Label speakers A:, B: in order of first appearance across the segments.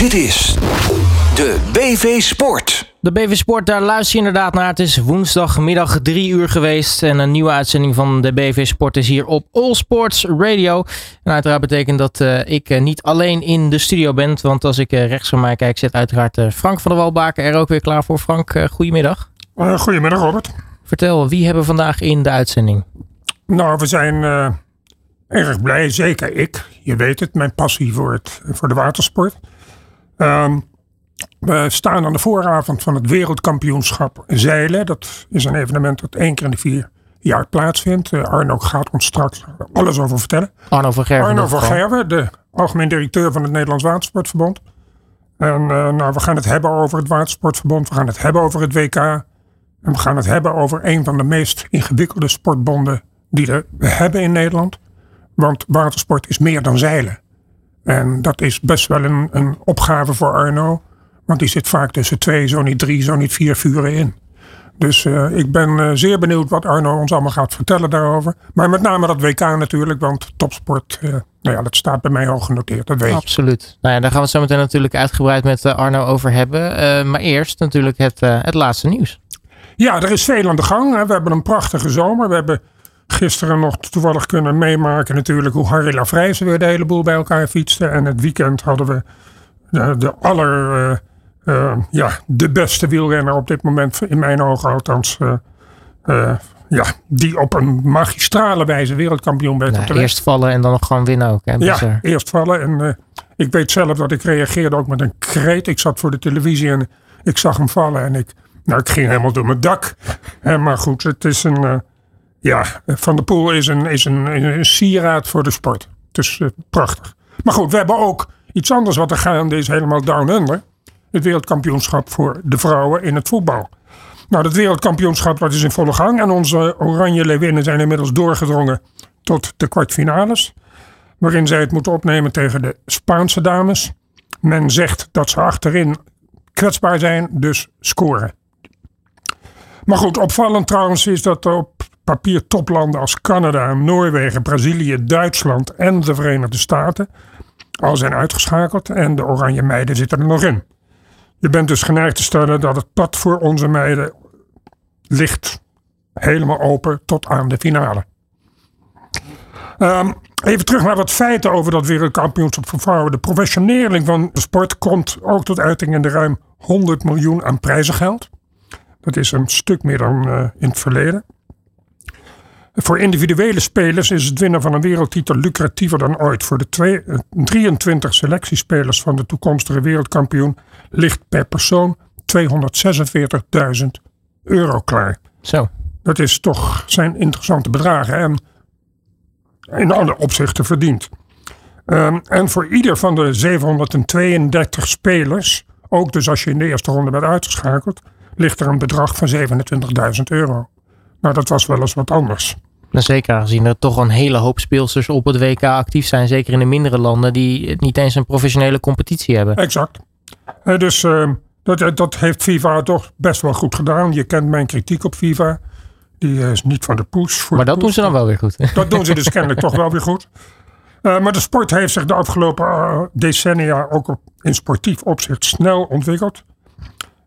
A: Dit is de BV Sport.
B: De BV Sport, daar luister je inderdaad naar. Het is woensdagmiddag drie uur geweest. En een nieuwe uitzending van de BV Sport is hier op All Sports Radio. En uiteraard betekent dat uh, ik uh, niet alleen in de studio ben. Want als ik uh, rechts van mij kijk, zit uiteraard Frank van der Walbaken er ook weer klaar voor. Frank, goedemiddag.
C: goedemiddag Robert.
B: Vertel, wie hebben we vandaag in de uitzending?
C: Nou, we zijn erg blij, zeker ik. Je weet het, mijn passie voor, het, voor de watersport. Um, we staan aan de vooravond van het wereldkampioenschap zeilen. Dat is een evenement dat één keer in de vier jaar plaatsvindt. Uh, Arno gaat ons straks alles over vertellen.
B: Arno van Gerwen.
C: Arno van Gerwen, de algemeen directeur van het Nederlands Watersportverbond. En uh, nou, we gaan het hebben over het Watersportverbond. We gaan het hebben over het WK. En we gaan het hebben over een van de meest ingewikkelde sportbonden die we hebben in Nederland. Want watersport is meer dan zeilen. En dat is best wel een, een opgave voor Arno. Want die zit vaak tussen twee, zo niet drie, zo niet vier vuren in. Dus uh, ik ben uh, zeer benieuwd wat Arno ons allemaal gaat vertellen daarover. Maar met name dat WK natuurlijk, want topsport, uh, nou ja, dat staat bij mij hoog genoteerd, dat weet
B: Absoluut. Nou ja, daar gaan we het zo meteen natuurlijk uitgebreid met Arno over hebben. maar eerst natuurlijk het, het laatste nieuws.
C: Ja, er is veel aan de gang. Hè. We hebben een prachtige zomer. We hebben gisteren nog toevallig kunnen meemaken natuurlijk hoe Harry Lafrijzen weer de hele boel bij elkaar fietste. En het weekend hadden we de, de aller uh, ja, de beste wielrenner op dit moment, in mijn ogen althans. Uh, ja, die op een magistrale wijze wereldkampioen werd.
B: Nou, eerst vallen en dan nog gewoon winnen ook. Hè?
C: Ja, eerst vallen. En ik weet zelf dat ik reageerde ook met een kreet. Ik zat voor de televisie en ik zag hem vallen. En ik, nou, ik ging helemaal door mijn dak. maar goed, het is een. Ja, Van der Poel is een, is een, een sieraad voor de sport. Is prachtig. Maar goed, we hebben ook iets anders wat er gaande is, helemaal down under het wereldkampioenschap voor de vrouwen in het voetbal. Nou, dat wereldkampioenschap dat is in volle gang. En onze Oranje Leeuwinnen zijn inmiddels doorgedrongen tot de kwartfinales. Waarin zij het moeten opnemen tegen de Spaanse dames. Men zegt dat ze achterin kwetsbaar zijn, dus scoren. Maar goed, opvallend trouwens is dat op papier toplanden als Canada, Noorwegen, Brazilië, Duitsland en de Verenigde Staten al zijn uitgeschakeld. En de Oranje Meiden zitten er nog in. Je bent dus geneigd te stellen dat het pad voor onze meiden ligt helemaal open tot aan de finale. Um, even terug naar wat feiten over dat wereldkampioenschap voor vrouwen. De professionering van de sport komt ook tot uiting in de ruim 100 miljoen aan prijzengeld. Dat is een stuk meer dan uh, in het verleden. Voor individuele spelers is het winnen van een wereldtitel lucratiever dan ooit. Voor de twee, 23 selectiespelers van de toekomstige wereldkampioen ligt per persoon 246.000 euro klaar.
B: Zo.
C: Dat is toch, zijn interessante bedragen en in alle opzichten verdiend. Um, en voor ieder van de 732 spelers, ook dus als je in de eerste ronde bent uitgeschakeld, ligt er een bedrag van 27.000 euro. Nou, dat was wel eens wat anders.
B: Nou, zeker aangezien er toch een hele hoop speelsters op het WK actief zijn. Zeker in de mindere landen die niet eens een professionele competitie hebben.
C: Exact. Uh, dus uh, dat, dat heeft FIFA toch best wel goed gedaan. Je kent mijn kritiek op FIFA. Die is niet van de poes.
B: maar dat doen ze dan wel weer goed.
C: Dat doen ze dus kennelijk toch wel weer goed. Uh, maar de sport heeft zich de afgelopen decennia ook op, in sportief opzicht snel ontwikkeld.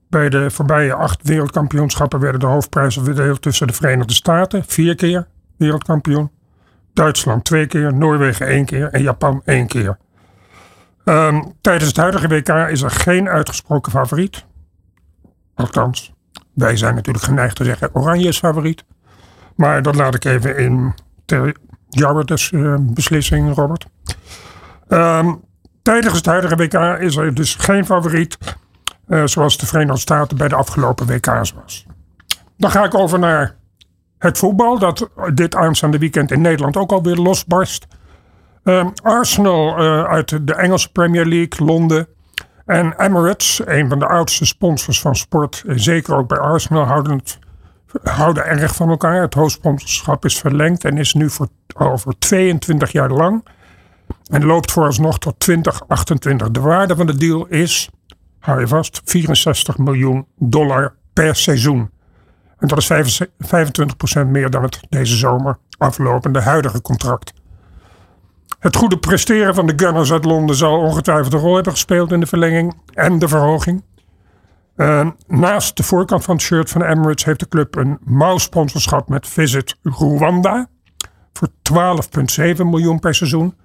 C: Bij de voorbije acht wereldkampioenschappen werden de hoofdprijzen verdeeld tussen de Verenigde Staten, vier keer wereldkampioen. Duitsland twee keer, Noorwegen één keer en Japan één keer. Um, tijdens het huidige WK is er geen uitgesproken favoriet. Althans, wij zijn natuurlijk geneigd te zeggen Oranje is favoriet. Maar dat laat ik even in ter jouw uh, beslissing, Robert. Um, tijdens het huidige WK is er dus geen favoriet. Uh, zoals de Verenigde Staten bij de afgelopen WK's was. Dan ga ik over naar het voetbal. Dat dit aanstaande weekend in Nederland ook alweer losbarst. Um, Arsenal uh, uit de Engelse Premier League, Londen. En Emirates, een van de oudste sponsors van sport, zeker ook bij Arsenal, houden, het, houden erg van elkaar. Het hoofdsponsorschap is verlengd en is nu voor, over 22 jaar lang. En loopt vooralsnog tot 2028. De waarde van de deal is, hou je vast, 64 miljoen dollar per seizoen. En dat is 25% meer dan het deze zomer aflopende huidige contract. Het goede presteren van de Gunners uit Londen zal ongetwijfeld een rol hebben gespeeld in de verlenging en de verhoging. Uh, naast de voorkant van het shirt van Emirates heeft de club een mouwsponsorschap met Visit Rwanda voor 12,7 miljoen per seizoen.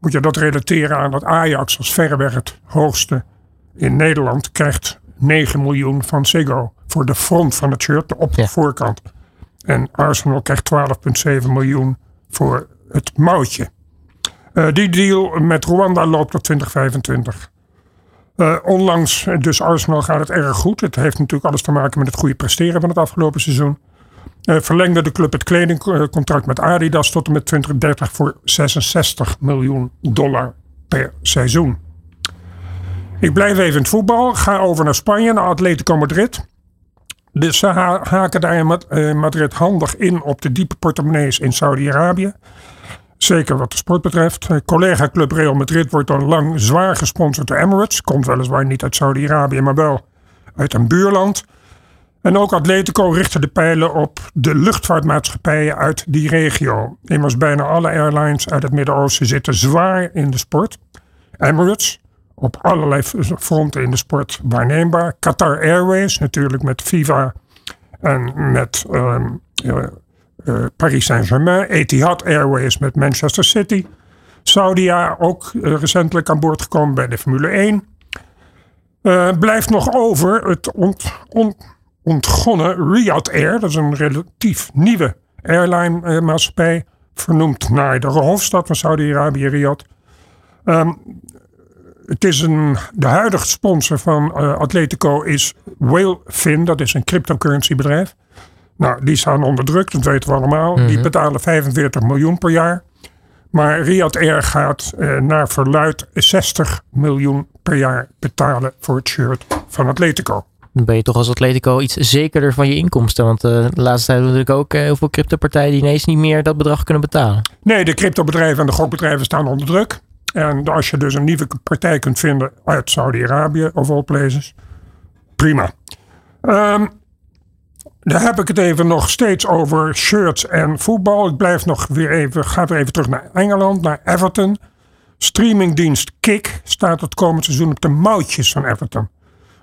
C: Moet je dat relateren aan dat Ajax als verreweg het hoogste in Nederland krijgt 9 miljoen van Ziggo voor de front van het shirt, de op de voorkant. En Arsenal krijgt 12,7 miljoen voor het mouwtje. Uh, die deal met Rwanda loopt tot 2025. Uh, onlangs, dus Arsenal gaat het erg goed. Het heeft natuurlijk alles te maken met het goede presteren van het afgelopen seizoen. Uh, verlengde de club het kledingcontract met Adidas tot en met 2030 voor 66 miljoen dollar per seizoen. Ik blijf even in het voetbal. Ga over naar Spanje, naar Atletico Madrid. Dus ze haken daar in Madrid handig in op de diepe portemonnees in Saudi-Arabië. Zeker wat de sport betreft. Collega Club Real Madrid wordt al lang zwaar gesponsord door Emirates. Komt weliswaar niet uit Saudi-Arabië, maar wel uit een buurland. En ook Atletico richtte de pijlen op de luchtvaartmaatschappijen uit die regio. Immers bijna alle airlines uit het Midden-Oosten zitten zwaar in de sport. Emirates, op allerlei fronten in de sport waarneembaar. Qatar Airways, natuurlijk met Viva en met um, uh, Paris Saint-Germain. Etihad Airways met Manchester City. Saudia ook uh, recentelijk aan boord gekomen bij de Formule 1. Uh, blijft nog over het ont, ont, ontgonnen Riyadh Air. Dat is een relatief nieuwe airline maatschappij. Vernoemd naar de hoofdstad van Saudi-Arabië, Riyadh. Um, het is een, de huidige sponsor van uh, Atletico is Whalefin. Dat is een cryptocurrency bedrijf. Nou, die staan onder druk, dat weten we allemaal. Die mhm. betalen 45 miljoen per jaar. Maar Riyadh Air gaat uh, naar verluid 60 miljoen per jaar betalen voor het shirt van Atletico.
B: Dan ben je toch als Atletico iets zekerder van je inkomsten. Want uh, de laatste tijd hebben we natuurlijk ook heel veel cryptopartijen die ineens niet meer dat bedrag kunnen betalen.
C: Nee, de cryptobedrijven en de gokbedrijven staan onder druk. En als je dus een nieuwe partij kunt vinden uit Saudi-Arabië of all places, prima. Um, dan heb ik het even nog steeds over shirts en voetbal. Ik blijf nog weer even, ga weer even terug naar Engeland, naar Everton. Streamingdienst Kik staat het komend seizoen op de mouwtjes van Everton.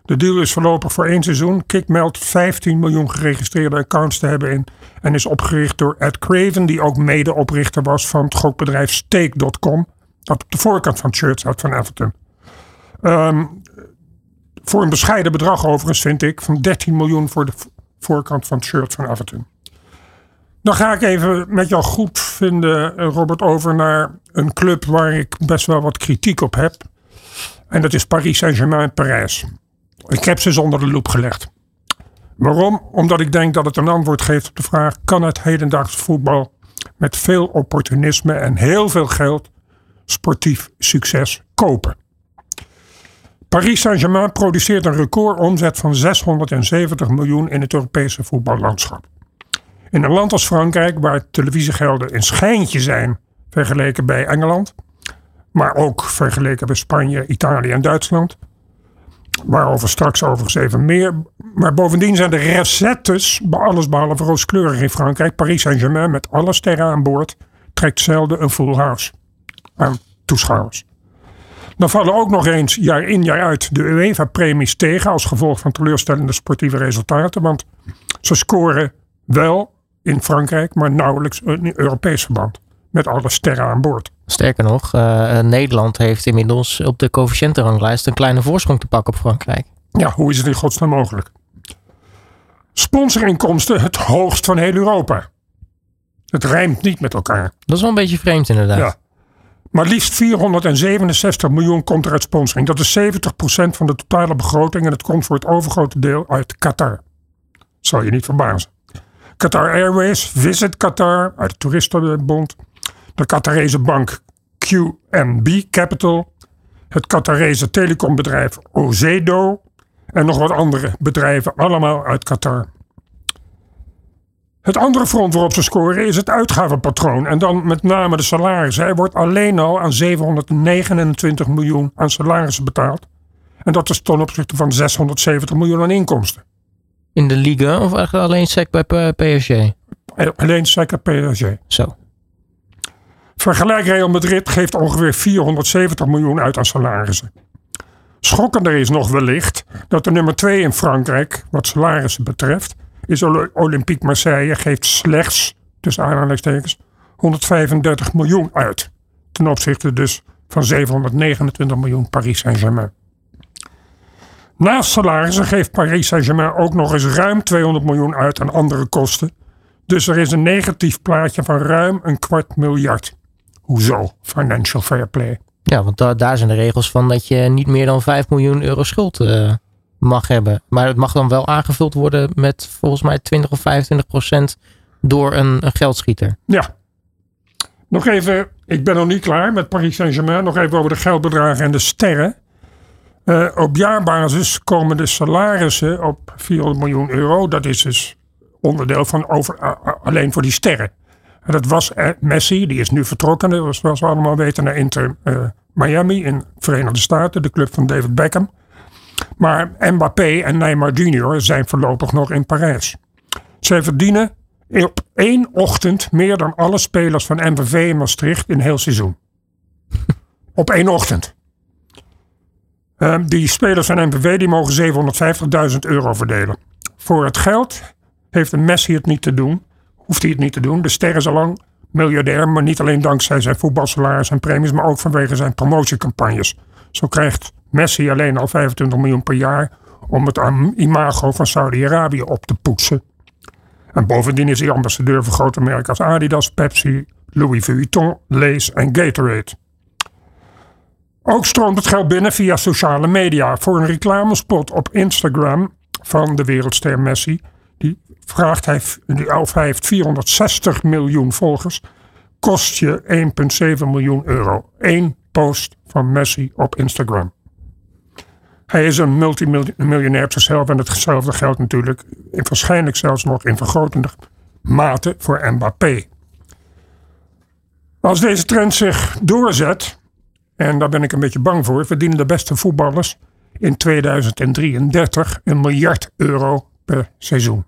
C: De deal is voorlopig voor één seizoen. Kik meldt 15 miljoen geregistreerde accounts te hebben in. En is opgericht door Ed Craven, die ook medeoprichter was van het gokbedrijf Stake.com. Dat op de voorkant van het shirt van Everton. Um, voor een bescheiden bedrag overigens vind ik. Van 13 miljoen voor de voorkant van het shirt van Everton. Dan ga ik even met jou goed vinden, eh, Robert, over naar een club waar ik best wel wat kritiek op heb. En dat is Paris Saint-Germain Parijs. Ik heb ze zonder de loep gelegd. Waarom? Omdat ik denk dat het een antwoord geeft op de vraag: kan het hedendaags voetbal met veel opportunisme en heel veel geld sportief succes kopen? Paris Saint-Germain produceert een recordomzet van 670 miljoen in het Europese voetballandschap. In een land als Frankrijk, waar televisiegelden een schijntje zijn vergeleken bij Engeland, maar ook vergeleken bij Spanje, Italië en Duitsland, waarover straks overigens even meer. Maar bovendien zijn de recettes alles behalve rooskleurig in Frankrijk. Paris Saint-Germain met alle sterren aan boord trekt zelden een full house toeschouwers. Dan vallen ook nog eens jaar in jaar uit de UEFA-premies tegen als gevolg van teleurstellende sportieve resultaten. Want ze scoren wel in Frankrijk, maar nauwelijks in Europees verband. Met alle sterren aan boord.
B: Sterker nog, uh, Nederland heeft inmiddels op de coëfficiëntenranglijst een kleine voorsprong te pakken op Frankrijk.
C: Ja, hoe is het in godsnaam mogelijk? Sponsorinkomsten het hoogst van heel Europa. Het rijmt niet met elkaar.
B: Dat is wel een beetje vreemd inderdaad. Ja.
C: Maar liefst 467 miljoen komt er uit sponsoring. Dat is 70% van de totale begroting en het komt voor het overgrote deel uit Qatar. Zal je niet verbazen. Qatar Airways, Visit Qatar uit de Toeristenbond. De Qatarese bank QNB Capital. Het Qatarese telecombedrijf Ozedo. En nog wat andere bedrijven, allemaal uit Qatar. Het andere front waarop ze scoren is het uitgavenpatroon. En dan met name de salarissen. Er wordt alleen al aan 729 miljoen aan salarissen betaald. En dat is ten opzichte van 670 miljoen aan inkomsten.
B: In de Liga of alleen SEC bij PSG?
C: Alleen SEC bij PSG.
B: Zo.
C: Vergelijk Real Madrid geeft ongeveer 470 miljoen uit aan salarissen. Schokkender is nog wellicht dat de nummer 2 in Frankrijk, wat salarissen betreft, is Olympique Marseille, geeft slechts, tussen aanhalingstekens, 135 miljoen uit. Ten opzichte dus van 729 miljoen Paris Saint-Germain. Naast salarissen geeft Paris Saint-Germain ook nog eens ruim 200 miljoen uit aan andere kosten. Dus er is een negatief plaatje van ruim een kwart miljard. Hoezo? Financial fair play.
B: Ja, want daar zijn de regels van dat je niet meer dan 5 miljoen euro schuld uh, mag hebben. Maar het mag dan wel aangevuld worden met volgens mij 20 of 25 procent door een, een geldschieter.
C: Ja. Nog even, ik ben nog niet klaar met Paris Saint-Germain. Nog even over de geldbedragen en de sterren. Uh, op jaarbasis komen de salarissen op 400 miljoen euro. Dat is dus onderdeel van over, alleen voor die sterren. En dat was eh, Messi, die is nu vertrokken, zoals we allemaal weten, naar Inter uh, Miami in de Verenigde Staten, de club van David Beckham. Maar Mbappé en Neymar Jr. zijn voorlopig nog in Parijs. Zij verdienen op één ochtend meer dan alle spelers van MVV in Maastricht in heel seizoen. op één ochtend. Uh, die spelers van MVV die mogen 750.000 euro verdelen. Voor het geld heeft een Messi het niet te doen. Hoeft hij het niet te doen. De ster is al lang miljardair, maar niet alleen dankzij zijn voetbalsalaris en premies, maar ook vanwege zijn promotiecampagnes. Zo krijgt Messi alleen al 25 miljoen per jaar om het imago van Saudi-Arabië op te poetsen. En bovendien is hij ambassadeur voor grote merken als Adidas, Pepsi, Louis Vuitton, Lace en Gatorade. Ook stroomt het geld binnen via sociale media. Voor een reclamespot op Instagram van de wereldster Messi, die vraagt hij, of hij heeft 460 miljoen volgers, kost je 1,7 miljoen euro. Eén post van Messi op Instagram. Hij is een multimiljonair op zichzelf en hetzelfde geldt natuurlijk in waarschijnlijk zelfs nog in vergrotende mate voor Mbappé. Als deze trend zich doorzet, en daar ben ik een beetje bang voor, verdienen de beste voetballers in 2033 een miljard euro per seizoen.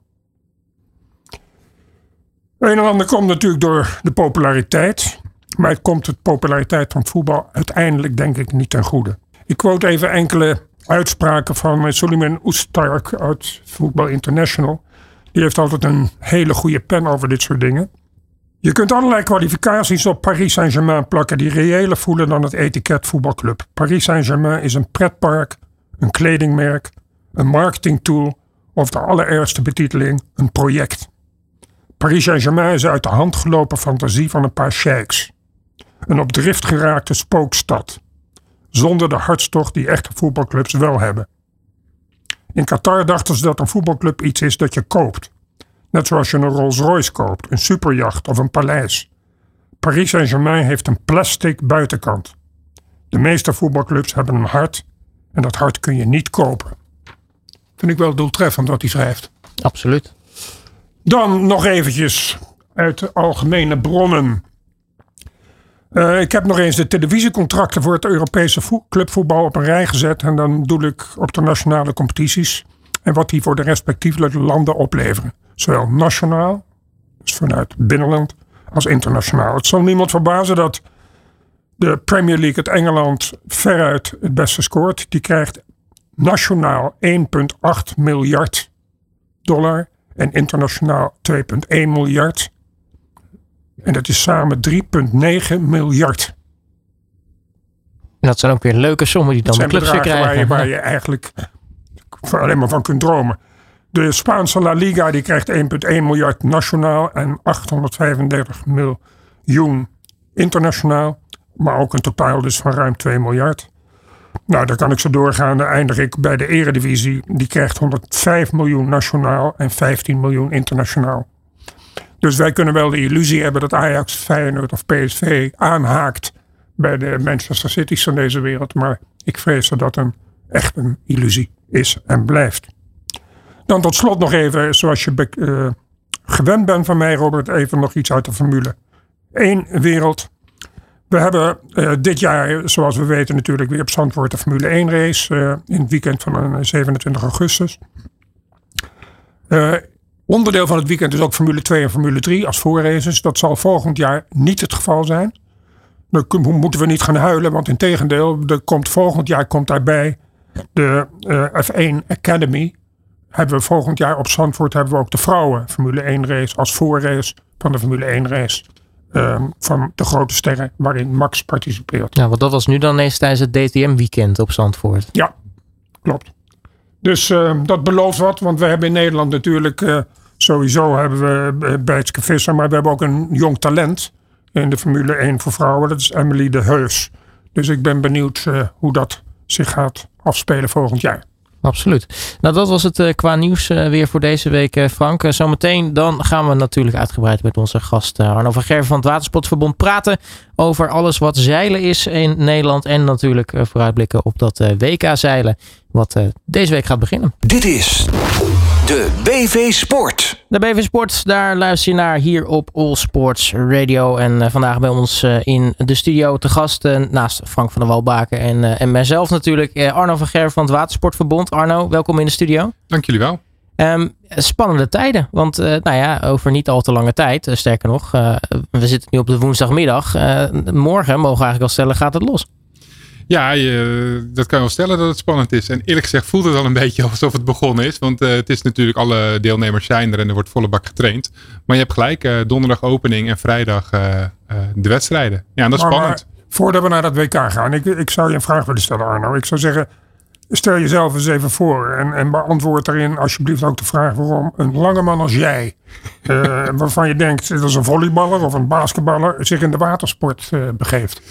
C: Een en ander komt natuurlijk door de populariteit, maar het komt de populariteit van voetbal uiteindelijk denk ik niet ten goede. Ik quote even enkele uitspraken van Suleiman Oestark uit Football International. Die heeft altijd een hele goede pen over dit soort dingen. Je kunt allerlei kwalificaties op Paris Saint-Germain plakken die reëler voelen dan het etiket voetbalclub. Paris Saint-Germain is een pretpark, een kledingmerk, een marketingtool of de allerergste betiteling een project. Paris Saint-Germain is uit de hand gelopen fantasie van een paar sheiks. Een op drift geraakte spookstad zonder de hartstocht die echte voetbalclubs wel hebben. In Qatar dachten ze dat een voetbalclub iets is dat je koopt. Net zoals je een Rolls Royce koopt, een superjacht of een paleis. Paris Saint-Germain heeft een plastic buitenkant. De meeste voetbalclubs hebben een hart en dat hart kun je niet kopen. Vind ik wel doeltreffend wat hij schrijft.
B: Absoluut.
C: Dan nog eventjes uit de algemene bronnen. Uh, ik heb nog eens de televisiecontracten voor het Europese clubvoetbal op een rij gezet. En dan doe ik op de nationale competities. En wat die voor de respectieve landen opleveren. Zowel nationaal, dus vanuit binnenland, als internationaal. Het zal niemand verbazen dat de Premier League het Engeland veruit het beste scoort. Die krijgt nationaal 1,8 miljard dollar en internationaal 2,1 miljard. En dat is samen 3,9 miljard.
B: En dat zijn ook weer leuke sommen die dan de clubs krijgen.
C: Waar je, waar je eigenlijk alleen maar van kunt dromen. De Spaanse La Liga die krijgt 1,1 miljard nationaal en 835 miljoen internationaal. Maar ook een totaal dus van ruim 2 miljard. Nou, dan kan ik zo doorgaan. Dan eindig ik bij de Eredivisie. Die krijgt 105 miljoen nationaal en 15 miljoen internationaal. Dus wij kunnen wel de illusie hebben dat Ajax, Feyenoord of PSV aanhaakt bij de Manchester City's van deze wereld. Maar ik vrees dat dat een, echt een illusie is en blijft. Dan tot slot nog even, zoals je uh, gewend bent van mij, Robert, even nog iets uit de formule. Eén wereld. We hebben uh, dit jaar, zoals we weten, natuurlijk weer op Zandvoort de Formule 1 race. Uh, in het weekend van 27 augustus. Onderdeel van het weekend is ook Formule 2 en Formule 3 als voorraces. Dat zal volgend jaar niet het geval zijn. dan moeten we niet gaan huilen, want in tegendeel, er komt volgend jaar komt daarbij de F1 Academy. Hebben we volgend jaar op Zandvoort hebben we ook de vrouwen Formule 1 race als voorrace van de Formule 1 race. Ehm, van de grote sterren waarin Max participeert.
B: Ja, want dat was nu dan eens tijdens het DTM-weekend op Zandvoort.
C: Ja, klopt. Dus ehm, dat belooft wat, want we hebben in Nederland natuurlijk, uh, sowieso hebben we uh, Bijtske Visser, maar we hebben ook een jong talent in de Formule 1 voor vrouwen. Dat is Emily de Heus. Dus ik ben benieuwd uh, hoe dat zich gaat afspelen volgend jaar.
B: Absoluut. Nou, dat was het uh, qua nieuws uh, weer voor deze week, uh, Frank. zometeen dan gaan we natuurlijk uitgebreid met onze gast Arno van Gerven van het Watersportverbond praten over alles wat zeilen is in Nederland. En natuurlijk vooruitblikken op dat WK zeilen, wat deze week gaat beginnen.
A: Dit is de BV Sport.
B: De BV Sport, daar luister je naar hier op All Sports Radio. En uh, vandaag bij ons uh, in de studio te gast, uh, naast Frank van der Walbaken en, en mijzelf natuurlijk, Arno van Ger van het Watersportverbond. Arno, welkom in de studio.
D: Dank jullie wel.
B: Um, spannende tijden, want nou ja, over niet al te lange tijd, sterker nog, we zitten nu op de woensdagmiddag. morgen, mogen we eigenlijk al stellen, gaat het los.
D: Ja, je, dat kan je wel stellen dat het spannend is. En eerlijk gezegd voelt het al een beetje alsof het begonnen is. Want uh, het is natuurlijk, alle deelnemers zijn er en er wordt volle bak getraind. Maar je hebt gelijk, uh, donderdag opening en vrijdag uh, de wedstrijden. Ja, en dat is maar, spannend.
C: Maar, voordat we naar dat WK gaan, ik, ik zou je een vraag willen stellen Arno. Ik zou zeggen, stel jezelf eens even voor en, en beantwoord daarin alsjeblieft ook de vraag waarom een lange man als jij, waarvan je denkt dat is een volleyballer of een basketballer, zich in de watersport begeeft.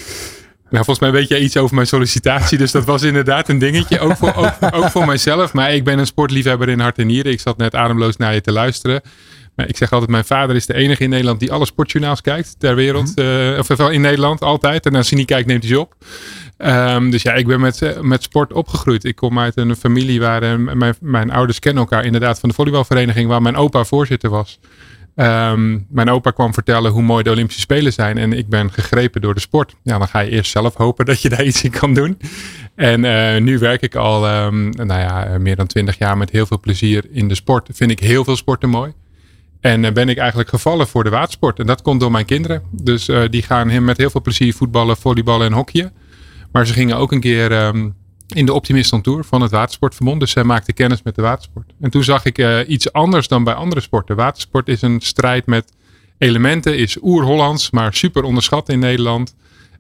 D: Nou, volgens mij weet jij iets over mijn sollicitatie. Dus dat was inderdaad een dingetje. Ook voor, ook, ook voor mijzelf. Maar ik ben een sportliefhebber in hart en nieren. Ik zat net ademloos naar je te luisteren. Maar ik zeg altijd, mijn vader is de enige in Nederland die alle sportjournaals kijkt ter wereld. Uh, of wel in Nederland altijd. En als hij niet kijkt, neemt hij ze op. Um, dus ja, ik ben met, eh, met sport opgegroeid. Ik kom uit een familie waar uh, mijn, mijn ouders kennen elkaar inderdaad van de volleybalvereniging waar mijn opa voorzitter was. Um, mijn opa kwam vertellen hoe mooi de Olympische Spelen zijn. En ik ben gegrepen door de sport. Ja, dan ga je eerst zelf hopen dat je daar iets in kan doen. En uh, nu werk ik al um, nou ja, meer dan twintig jaar met heel veel plezier in de sport. Vind ik heel veel sporten mooi. En uh, ben ik eigenlijk gevallen voor de watersport. En dat komt door mijn kinderen. Dus uh, die gaan met heel veel plezier voetballen, volleyballen en hockeyen. Maar ze gingen ook een keer um, in de Optimist on Tour van het Watersportverbond. Dus zij maakte kennis met de watersport. En toen zag ik uh, iets anders dan bij andere sporten. Watersport is een strijd met elementen, is oer-Hollands, maar super onderschat in Nederland.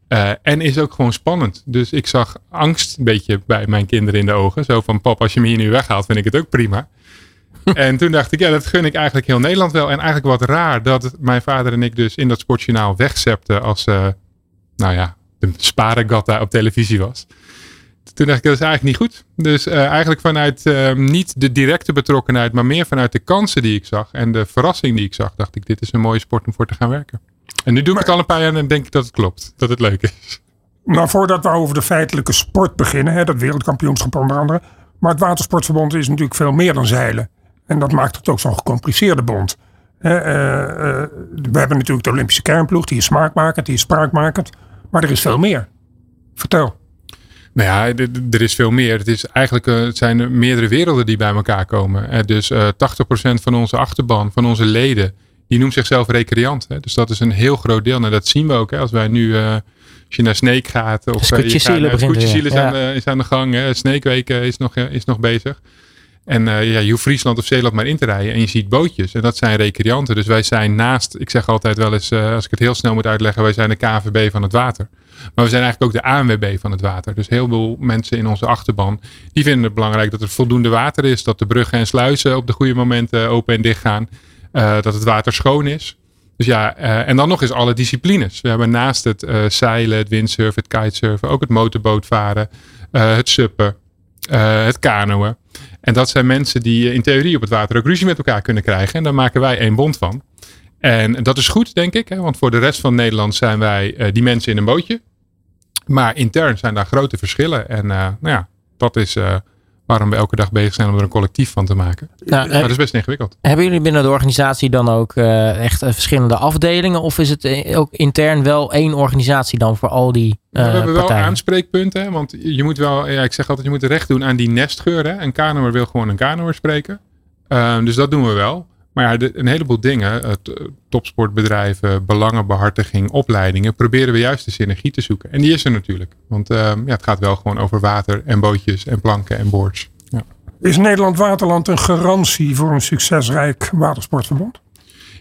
D: Uh, en is ook gewoon spannend. Dus ik zag angst een beetje bij mijn kinderen in de ogen. Zo van, pap, als je me hier nu weghaalt, vind ik het ook prima. en toen dacht ik, ja, dat gun ik eigenlijk heel Nederland wel. En eigenlijk wat raar dat mijn vader en ik dus in dat sportjournaal wegzepten als, uh, nou ja, de sparengatta op televisie was toen dacht ik, dat is eigenlijk niet goed. Dus uh, eigenlijk vanuit uh, niet de directe betrokkenheid, maar meer vanuit de kansen die ik zag en de verrassing die ik zag, dacht ik, dit is een mooie sport om voor te gaan werken. En nu doe ik het al een paar jaar en denk ik dat het klopt, dat het leuk is.
C: Nou, voordat we over de feitelijke sport beginnen, hè, dat wereldkampioenschap onder andere, maar het Watersportverbond is natuurlijk veel meer dan zeilen. En dat maakt het ook zo'n gecompliceerde bond. Uh, we hebben natuurlijk de Olympische kernploeg, die is smaakmakend, die is spraakmakend, maar er is veel meer. Vertel.
D: Nou ja, er is veel meer. Het, is eigenlijk, uh, het zijn meerdere werelden die bij elkaar komen. Dus uh, 80% van onze achterban, van onze leden, die noemt zichzelf recreant. Hè. Dus dat is een heel groot deel. Nou, dat zien we ook. Hè. Als wij nu, uh, als je naar Sneek gaat. Of is, ja. is aan de gang. Hè. Sneekweek is nog, is nog bezig. En ja, je hoeft Friesland of Zeeland maar in te rijden en je ziet bootjes. En dat zijn recreanten. Dus wij zijn naast, ik zeg altijd wel eens, als ik het heel snel moet uitleggen, wij zijn de KVB van het water. Maar we zijn eigenlijk ook de ANWB van het water. Dus heel veel mensen in onze achterban, die vinden het belangrijk dat er voldoende water is. Dat de bruggen en sluizen op de goede momenten open en dicht gaan. Uh, dat het water schoon is. Dus ja, uh, en dan nog eens alle disciplines. We hebben naast het zeilen, het windsurfen, het kitesurfen, ook het motorbootvaren, het suppen, het kanoën. En dat zijn mensen die in theorie op het water ook ruzie met elkaar kunnen krijgen. En daar maken wij één bond van. En dat is goed, denk ik. Hè? Want voor de rest van Nederland zijn wij die mensen in een bootje. Maar intern zijn daar grote verschillen. En uh, nou ja, dat is uh, waarom we elke dag bezig zijn om er een collectief van te maken. Nou, maar dat is best ingewikkeld.
B: Hebben jullie binnen de organisatie dan ook echt verschillende afdelingen? Of is het ook intern wel één organisatie dan voor al die
D: nou, We hebben
B: partijen?
D: wel aanspreekpunten. Want je moet wel, ja, ik zeg altijd, je moet recht doen aan die nestgeur. Hè? Een kanoer wil gewoon een kanoer spreken. Uh, dus dat doen we wel. Maar ja, de, een heleboel dingen, uh, topsportbedrijven, belangenbehartiging, opleidingen, proberen we juist de synergie te zoeken. En die is er natuurlijk. Want uh, ja, het gaat wel gewoon over water en bootjes en planken en boards. Ja.
C: Is Nederland Waterland een garantie voor een succesrijk watersportverbond?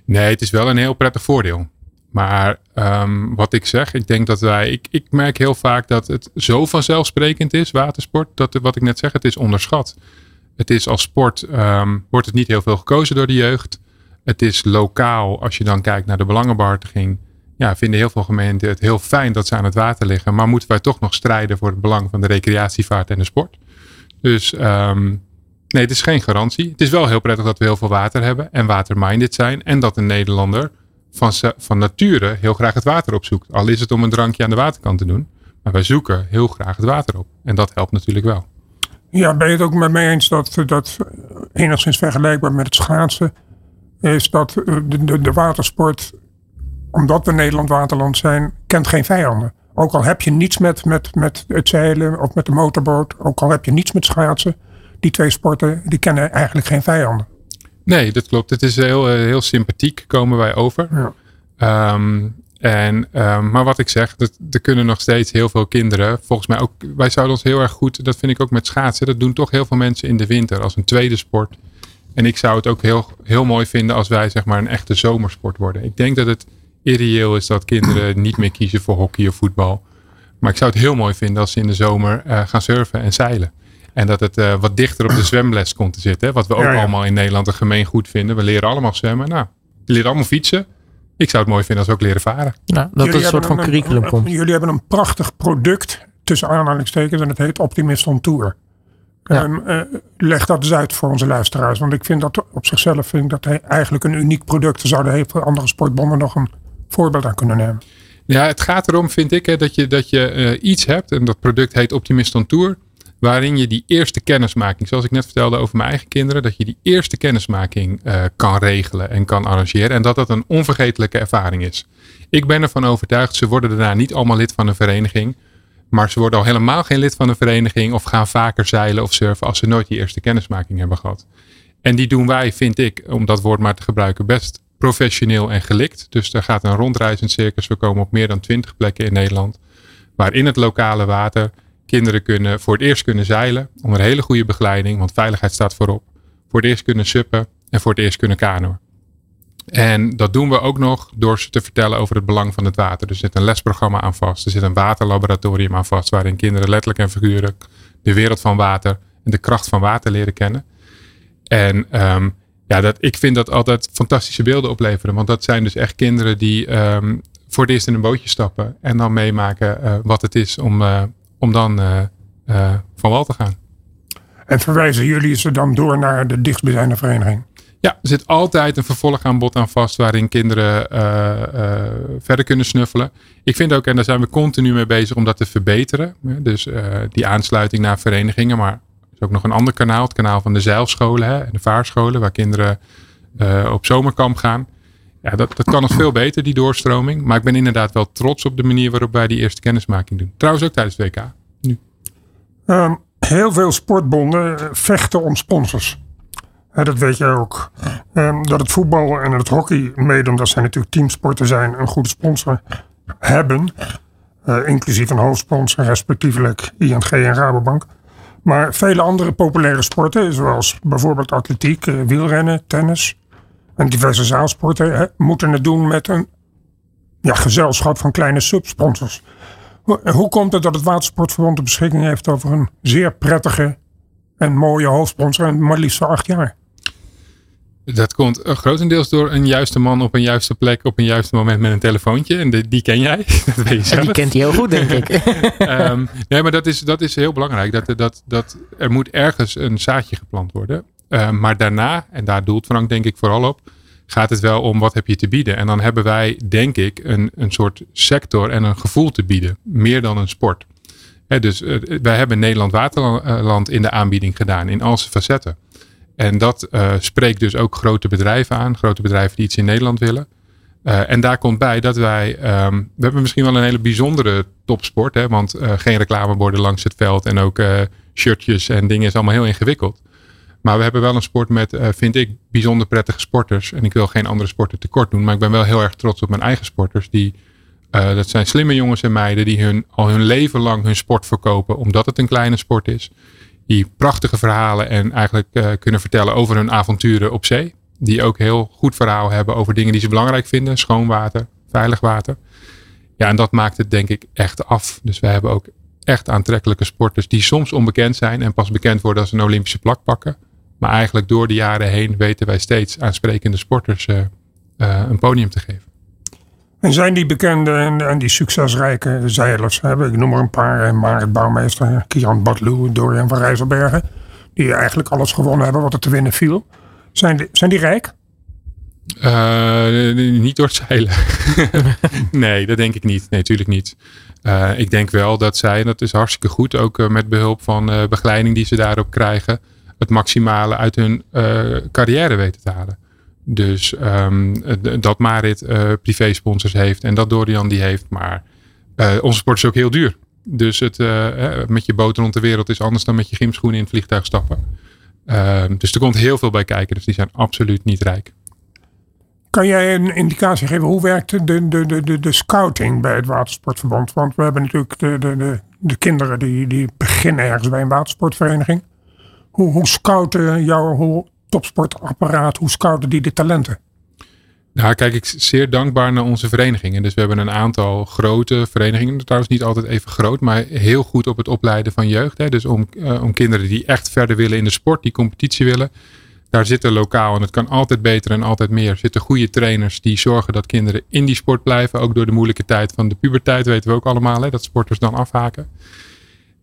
D: Nee, het is wel een heel prettig voordeel. Maar um, wat ik zeg, ik denk dat wij, ik, ik merk heel vaak dat het zo vanzelfsprekend is, watersport, dat wat ik net zeg, het is onderschat. Het is als sport, um, wordt het niet heel veel gekozen door de jeugd. Het is lokaal, als je dan kijkt naar de belangenbehartiging. Ja, vinden heel veel gemeenten het heel fijn dat ze aan het water liggen. Maar moeten wij toch nog strijden voor het belang van de recreatievaart en de sport. Dus um, nee, het is geen garantie. Het is wel heel prettig dat we heel veel water hebben en waterminded zijn. En dat een Nederlander van, van nature heel graag het water opzoekt. Al is het om een drankje aan de waterkant te doen. Maar wij zoeken heel graag het water op. En dat helpt natuurlijk wel.
C: Ja, ben je het ook met mij eens dat dat enigszins vergelijkbaar met het schaatsen is dat de, de, de watersport, omdat we Nederland waterland zijn, kent geen vijanden. Ook al heb je niets met, met, met het zeilen of met de motorboot, ook al heb je niets met schaatsen, die twee sporten die kennen eigenlijk geen vijanden.
D: Nee, dat klopt. Het is heel, eh, heel sympathiek, komen wij over. Ja. Um, en, um, maar wat ik zeg, dat, er kunnen nog steeds heel veel kinderen, volgens mij ook, wij zouden ons heel erg goed, dat vind ik ook met schaatsen, dat doen toch heel veel mensen in de winter als een tweede sport. En ik zou het ook heel, heel mooi vinden als wij zeg maar een echte zomersport worden. Ik denk dat het ideeel is dat kinderen niet meer kiezen voor hockey of voetbal. Maar ik zou het heel mooi vinden als ze in de zomer uh, gaan surfen en zeilen. En dat het uh, wat dichter op de zwemles komt te zitten. Wat we ook allemaal in Nederland een gemeen goed vinden. We leren allemaal zwemmen. Nou, we leren allemaal fietsen. Ik zou het mooi vinden als we ook leren varen.
B: Nou, dat jullie het een soort van curriculum komt.
C: Jullie hebben een prachtig product tussen aanhalingstekens en het heet Optimist on Tour. Ja. uh, leg dat eens uit voor onze luisteraars. Want ik vind dat op zichzelf vind ik dat eigenlijk een uniek product. Zouden heel veel andere sportbonden nog een voorbeeld aan kunnen nemen.
D: Ja, het gaat erom, vind ik, hè, dat je, dat je uh, iets hebt. En dat product heet Optimist on Tour waarin je die eerste kennismaking, zoals ik net vertelde over mijn eigen kinderen, dat je die eerste kennismaking uh, kan regelen en kan arrangeren. En dat dat een onvergetelijke ervaring is. Ik ben ervan overtuigd, ze worden daarna niet allemaal lid van een vereniging. Maar ze worden al helemaal geen lid van een vereniging of gaan vaker zeilen of surfen als ze nooit die eerste kennismaking hebben gehad. En die doen wij, vind ik, om dat woord maar te gebruiken, best professioneel en gelikt. Dus er gaat een rondreizend circus. We komen op meer dan twintig plekken in Nederland. Waar in het lokale water kinderen kunnen voor het eerst kunnen zeilen. Onder hele goede begeleiding, want veiligheid staat voorop. Voor het eerst kunnen suppen en voor het eerst kunnen kanoën. En dat doen we ook nog door ze te vertellen over het belang van het water. Er zit een lesprogramma aan vast. Er zit een waterlaboratorium aan vast. Waarin kinderen letterlijk en figuurlijk de wereld van water en de kracht van water leren kennen. En um, ja, dat, ik vind dat altijd fantastische beelden opleveren. Want dat zijn dus echt kinderen die um, voor het eerst in een bootje stappen. En dan meemaken uh, wat het is om, uh, om dan uh, uh, van wal te gaan.
C: En verwijzen jullie ze dan door naar de dichtstbijzijnde vereniging?
D: Ja, er zit altijd een vervolgaanbod aan vast waarin kinderen uh, verder kunnen snuffelen. Ik vind ook, en daar zijn we continu mee bezig om dat te verbeteren. Dus die aansluiting naar verenigingen. Maar er is ook nog een ander kanaal, het kanaal van de zeilscholen hè, en de vaarscholen, waar kinderen op zomerkamp gaan. Ja, dat, dat kan nog veel beter, die doorstroming. Maar ik ben inderdaad wel trots op de manier waarop wij die eerste kennismaking doen. Trouwens ook tijdens WK. Nu.
C: Um, heel veel sportbonden eh, vechten om sponsors. Dat weet je ook. Um, dat het voetbal en het hockey, mede omdat zij natuurlijk teamsporten zijn, een goede sponsor hebben. Uh, inclusief een hoofdsponsor, respectievelijk ING en Rabobank. Maar vele andere populaire sporten, zoals bijvoorbeeld atletiek, wielrennen, tennis, en diverse zaalsporten hè, moeten het doen met een ja, gezelschap van kleine subsponsors. Hoe, hoe komt het dat het Watersportverbond de beschikking heeft over een zeer prettige en mooie hoofdsponsor en maar liefst voor acht jaar?
D: Dat komt grotendeels door een juiste man op een juiste plek op een juiste moment met een telefoontje. En de, die ken jij. Dat weet je zelf. En
B: die kent hij heel goed, denk ik.
D: um, nee, maar dat is, dat is heel belangrijk. Dat, dat, dat, er moet ergens een zaadje geplant worden. Uh, maar daarna, en daar doelt Frank denk ik vooral op, gaat het wel om wat heb je te bieden. En dan hebben wij denk ik een, een soort sector en een gevoel te bieden. Meer dan een sport. Dus uh, wij hebben Nederland Waterland in de aanbieding gedaan in al zijn facetten. En dat uh, spreekt dus ook grote bedrijven aan. Grote bedrijven die iets in Nederland willen. En daar komt bij dat wij, um, we hebben misschien wel een hele bijzondere topsport. Hè, want geen reclameborden langs het veld en ook shirtjes en dingen is allemaal heel ingewikkeld. Maar we hebben wel een sport met, uh, vind ik, bijzonder prettige sporters. En ik wil geen andere sporten tekort doen. Maar ik ben wel heel erg trots op mijn eigen sporters. Die, uh, dat zijn slimme jongens en meiden die hun, al hun leven lang hun sport verkopen. Omdat het een kleine sport is. Die prachtige verhalen en eigenlijk uh, kunnen vertellen over hun avonturen op zee. Die ook heel goed verhaal hebben over dingen die ze belangrijk vinden. Schoon water, veilig water. Ja, en dat maakt het denk ik echt af. Dus we hebben ook echt aantrekkelijke sporters die soms onbekend zijn en pas bekend worden als ze een Olympische plak pakken. Maar eigenlijk door de jaren heen weten wij steeds aansprekende sporters uh, uh, een podium te geven.
C: En zijn die bekende en, en die succesrijke zeilers, hè, ik noem er een paar, Marit Bouwmeester, Kieran Badlou, Dorian van Rijsselbergen, die eigenlijk alles gewonnen hebben wat er te winnen viel. Zijn die, zijn die rijk?
D: Uh, niet door het zeilen. nee, dat denk ik niet. Nee, natuurlijk niet. Uh, ik denk wel dat zij, en dat is hartstikke goed, ook uh, met behulp van begeleiding die ze daarop krijgen, het maximale uit hun carrière weten te halen. Dus um, dat Marit privé sponsors heeft en dat Dorian die heeft. Maar onze sport is ook heel duur. Dus het met je boot rond de wereld is anders dan met je gymschoenen in het vliegtuig stappen. Ehm, dus er komt heel veel bij kijken. Dus die zijn absoluut niet rijk.
C: Kan jij een indicatie geven hoe werkt de, de, de, de, scouting bij het Watersportverband? Want we hebben natuurlijk de, de, de, de kinderen die, die beginnen ergens bij een watersportvereniging. Hoe, scouten jouw topsportapparaat, hoe scouten die de talenten?
D: Nou, kijk ik zeer dankbaar naar onze verenigingen. Dus we hebben een aantal grote verenigingen. Trouwens niet altijd even groot, maar heel goed op het opleiden van jeugd. Hè. Dus om, uh, om kinderen die echt verder willen in de sport, die competitie willen. Daar zitten lokaal, en het kan altijd beter en altijd meer, zitten goede trainers die zorgen dat kinderen in die sport blijven. Ook door de moeilijke tijd van de puberteit weten we ook allemaal, hè, dat sporters dan afhaken.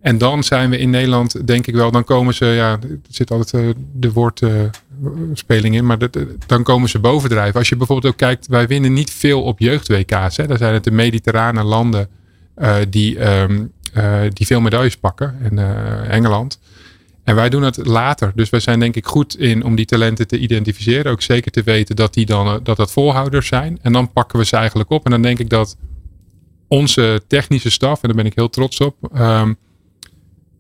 D: En dan zijn we in Nederland, denk ik wel, dan komen ze, ja, er zit altijd uh, de woordspeling uh, in, maar dat, dan komen ze bovendrijven. Als je bijvoorbeeld ook kijkt, wij winnen niet veel op jeugd-WK's. Daar zijn het de mediterrane landen die, um, die veel medailles pakken. En Engeland. En wij doen het later. Dus wij zijn denk ik goed in om die talenten te identificeren. Ook zeker te weten dat die dan dat dat volhouders zijn. En dan pakken we ze eigenlijk op. En dan denk ik dat onze technische staf, en daar ben ik heel trots op. Um,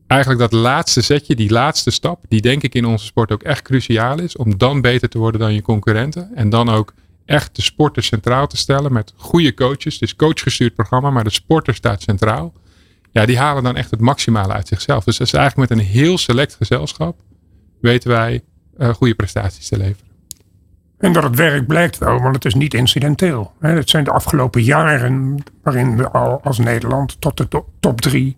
D: eigenlijk dat laatste setje, die laatste stap, die denk ik in onze sport ook echt cruciaal is. Om dan beter te worden dan je concurrenten. En dan ook echt de sporter centraal te stellen met goede coaches. Dus coachgestuurd programma, maar de sporter staat centraal. Ja, die halen dan echt het maximale uit zichzelf. Dus dat is eigenlijk met een heel select gezelschap weten wij uh, goede prestaties te leveren.
C: En dat het werk blijkt wel, want het is niet incidenteel. Het zijn de afgelopen jaren waarin we al als Nederland tot de top drie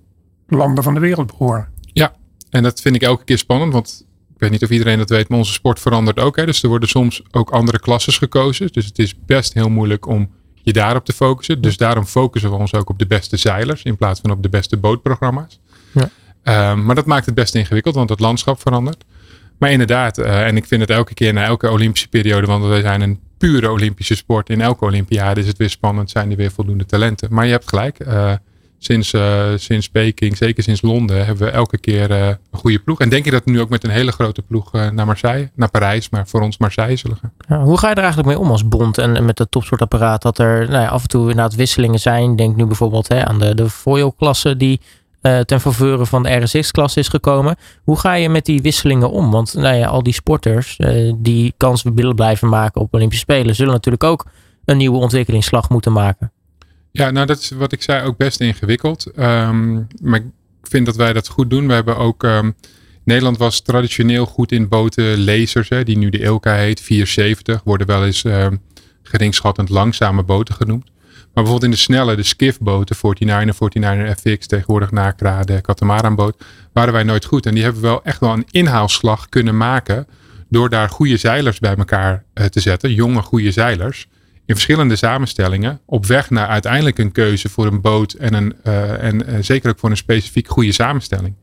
C: landen van de wereld behoren.
D: Ja, en dat vind ik elke keer spannend, want ik weet niet of iedereen dat weet, maar onze sport verandert ook. Hè. Dus er worden soms ook andere klasses gekozen. Dus het is best heel moeilijk om je daarop te focussen. Dus daarom focussen we ons ook op de beste zeilers in plaats van op de beste bootprogramma's. Ja. Um, maar dat maakt het best ingewikkeld, want het landschap verandert. Maar inderdaad, uh, en ik vind het elke keer na elke Olympische periode, want wij zijn een pure Olympische sport. In elke Olympiade is het weer spannend, zijn er weer voldoende talenten. Maar je hebt gelijk. Uh, sinds, uh, sinds Peking, zeker sinds Londen, hebben we elke keer uh, een goede ploeg. En denk je dat we nu ook met een hele grote ploeg uh, naar Marseille, naar Parijs, maar voor ons Marseille zullen gaan.
B: Ja, hoe ga je er eigenlijk mee om als bond en, met het topsportapparaat? Dat er nou ja, af en toe inderdaad wisselingen zijn. Denk nu bijvoorbeeld hè, aan de, de foil-klasse die ten faveur van de RSX-klasse is gekomen. Hoe ga je met die wisselingen om? Want nou ja, al die sporters die kans willen blijven maken op Olympische Spelen, zullen natuurlijk ook een nieuwe ontwikkelingsslag moeten maken.
D: Ja, nou dat is wat ik zei ook best ingewikkeld. Um, maar ik vind dat wij dat goed doen. We hebben ook. Um, Nederland was traditioneel goed in boten lasers, hè, die nu de Ilka heet, 470, worden wel eens um, geringschattend langzame boten genoemd. Maar bijvoorbeeld in de snelle, de skiffboten, 49er, 49er FX, tegenwoordig Nakra, de waren wij nooit goed. En die hebben wel echt wel een inhaalslag kunnen maken door daar goede zeilers bij elkaar uh, te zetten, jonge goede zeilers in verschillende samenstellingen op weg naar uiteindelijk een keuze voor een boot en, een, uh, en uh, zeker ook voor een specifiek goede samenstelling.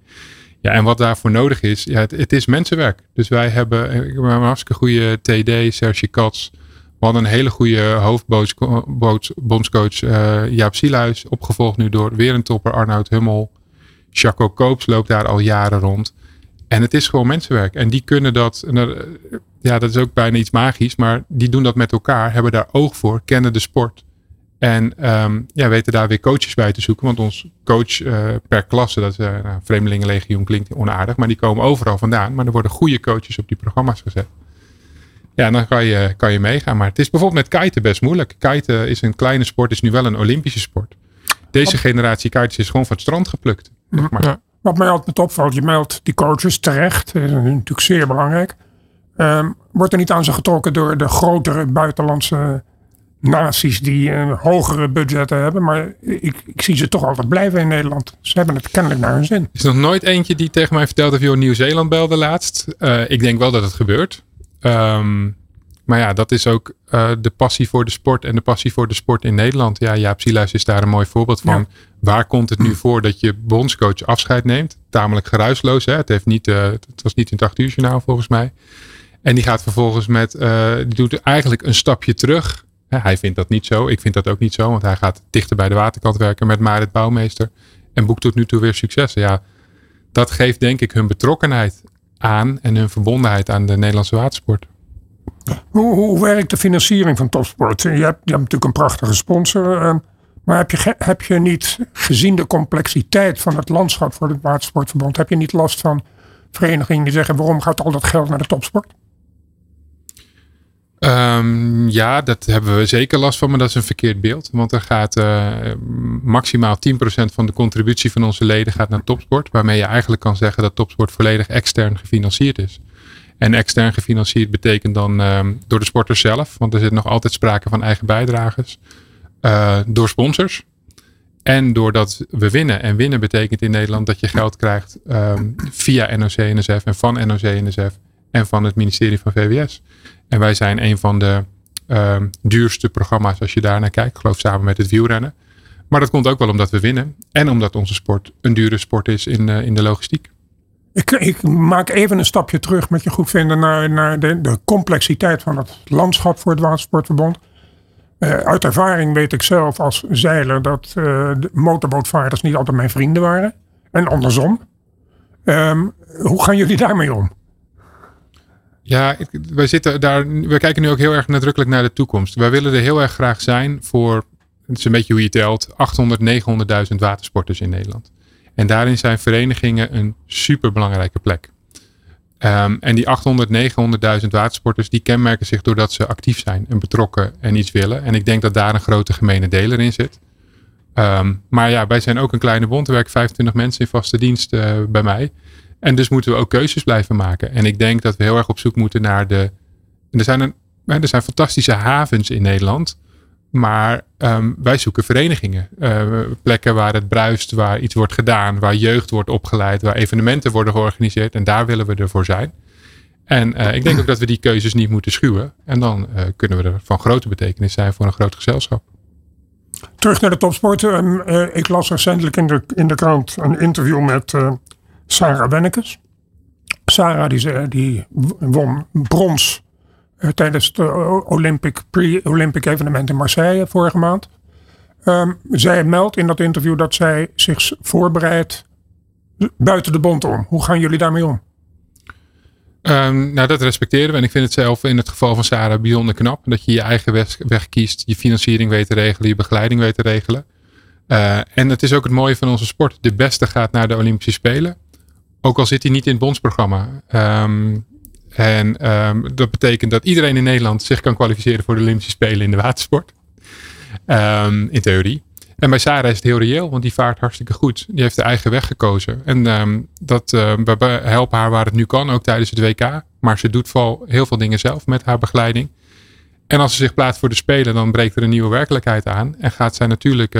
D: Ja, en wat daarvoor nodig is, ja, het, het is mensenwerk. Dus wij hebben, eh, een hartstikke goede TD, Serge Katz. We hadden een hele goede hoofdbondscoach uh, Jaap Sielhuis, opgevolgd nu door weer een topper Arnoud Hummel. Jaco Koops loopt daar al jaren rond. En het is gewoon mensenwerk. En die kunnen dat, ja, dat is ook bijna iets magisch, maar die doen dat met elkaar, hebben daar oog voor, kennen de sport. En um, ja, weten daar weer coaches bij te zoeken. Want ons coach uh, per klasse, dat is uh, nou, Vreemdelingenlegioen, klinkt onaardig. Maar die komen overal vandaan. Maar er worden goede coaches op die programma's gezet. Ja, dan kan je, kan je meegaan. Maar het is bijvoorbeeld met kiten best moeilijk. Kiten is een kleine sport, is nu wel een Olympische sport. Deze generatie kiters is gewoon van het strand geplukt. Zeg maar.
C: ja. Wat mij altijd opvalt, je meldt die coaches terecht. Dat is natuurlijk zeer belangrijk. Um, wordt er niet aan ze getrokken door de grotere buitenlandse naties die een hogere budgetten hebben. Maar ik, ik, zie ze toch altijd blijven in Nederland. Ze hebben het kennelijk naar hun zin. Er
D: is nog nooit eentje die tegen mij vertelt of je Nieuw-Zeeland belde laatst. Uh, ik denk wel dat het gebeurt. Um, maar ja, dat is ook uh, de passie voor de sport en de passie voor de sport in Nederland. Ja, Jaap Sielaus is daar een mooi voorbeeld van. Ja. Waar komt het nu voor dat je bondscoach afscheid neemt? Tamelijk geruisloos. Hè? Het, heeft niet, uh, het was niet in het 8 uur journaal volgens mij. En die gaat vervolgens met, uh, die doet eigenlijk een stapje terug. Hij vindt dat niet zo. Ik vind dat ook niet zo. Want hij gaat dichter bij de waterkant werken met Marit Bouwmeester. En boekt tot nu toe weer successen. Ja, dat geeft denk ik hun betrokkenheid aan. En hun verbondenheid aan de Nederlandse watersport.
C: Hoe, hoe werkt de financiering van topsport? Je hebt, je hebt natuurlijk een prachtige sponsor. Uh, maar heb je, heb je niet, gezien de complexiteit van het landschap voor het watersportverbond, heb je niet last van verenigingen die zeggen waarom gaat al dat geld naar de topsport?
D: Um, ja, dat hebben we zeker last van, maar dat is een verkeerd beeld. Want er gaat uh, maximaal 10% van de contributie van onze leden gaat naar topsport. Waarmee je eigenlijk kan zeggen dat topsport volledig extern gefinancierd is. En extern gefinancierd betekent dan uh, door de sporters zelf, want er zit nog altijd sprake van eigen bijdrages. Uh, door sponsors. En doordat we winnen. En winnen betekent in Nederland dat je geld krijgt um, via NOC-NSF en van NOC-NSF en van het ministerie van VWS. En wij zijn een van de um, duurste programma's als je daar naar kijkt. Ik geloof samen met het wielrennen. Maar dat komt ook wel omdat we winnen. En omdat onze sport een dure sport is in, uh, in de logistiek.
C: Ik, ik, maak even een stapje terug met je goed vinden naar, naar de, de, complexiteit van het landschap voor het Watersportverbond. Uh, uit ervaring weet ik zelf als zeiler dat uh, de motorbootvaarders niet altijd mijn vrienden waren. En andersom. Um, hoe gaan jullie daarmee om?
D: Ja, wij, zitten daar, we kijken nu ook heel erg nadrukkelijk naar de toekomst. Wij willen er heel erg graag zijn voor, het is een beetje hoe je telt, 800, 900.000 watersporters in Nederland. En daarin zijn verenigingen een superbelangrijke plek. Um, en die 800, 900.000 watersporters, die kenmerken zich doordat ze actief zijn en betrokken en iets willen. En ik denk dat daar een grote gemene deler in zit. Um, maar ja, wij zijn ook een kleine bond. Er werken 25 mensen in vaste dienst uh, bij mij. En dus moeten we ook keuzes blijven maken. En ik denk dat we heel erg op zoek moeten naar de. Er zijn, een, er zijn fantastische havens in Nederland. Maar um, wij zoeken verenigingen. Uh, plekken waar het bruist, waar iets wordt gedaan, waar jeugd wordt opgeleid, waar evenementen worden georganiseerd. En daar willen we ervoor zijn. En uh, ik denk ook dat we die keuzes niet moeten schuwen. En dan uh, kunnen we er van grote betekenis zijn voor een groot gezelschap.
C: Terug naar de topsport. Um, ik las recentelijk in de, in de krant een interview met Sarah Wennekes. Sarah die, die won brons uh, tijdens het Olympic, pre-Olympic evenement in Marseille vorige maand. Um, zij meldt in dat interview dat zij zich voorbereidt buiten de bond om. Hoe gaan jullie daarmee om?
D: Um, nou, dat respecteren we. En ik vind het zelf in het geval van Sarah bijzonder knap. Dat je je eigen weg, kiest, je financiering weet te regelen, je begeleiding weet te regelen. Uh, en het is ook het mooie van onze sport. De beste gaat naar de Olympische Spelen. Ook al zit hij niet in het bondsprogramma. Um, en um, dat betekent dat iedereen in Nederland zich kan kwalificeren voor de Olympische Spelen in de watersport. Um, in theorie. En bij Sarah is het heel reëel, want die vaart hartstikke goed. Die heeft de eigen weg gekozen. En dat, we helpen haar waar het nu kan, ook tijdens het WK. Maar ze doet vooral heel veel dingen zelf met haar begeleiding. En als ze zich plaatst voor de Spelen, dan breekt er een nieuwe werkelijkheid aan. En gaat zij natuurlijk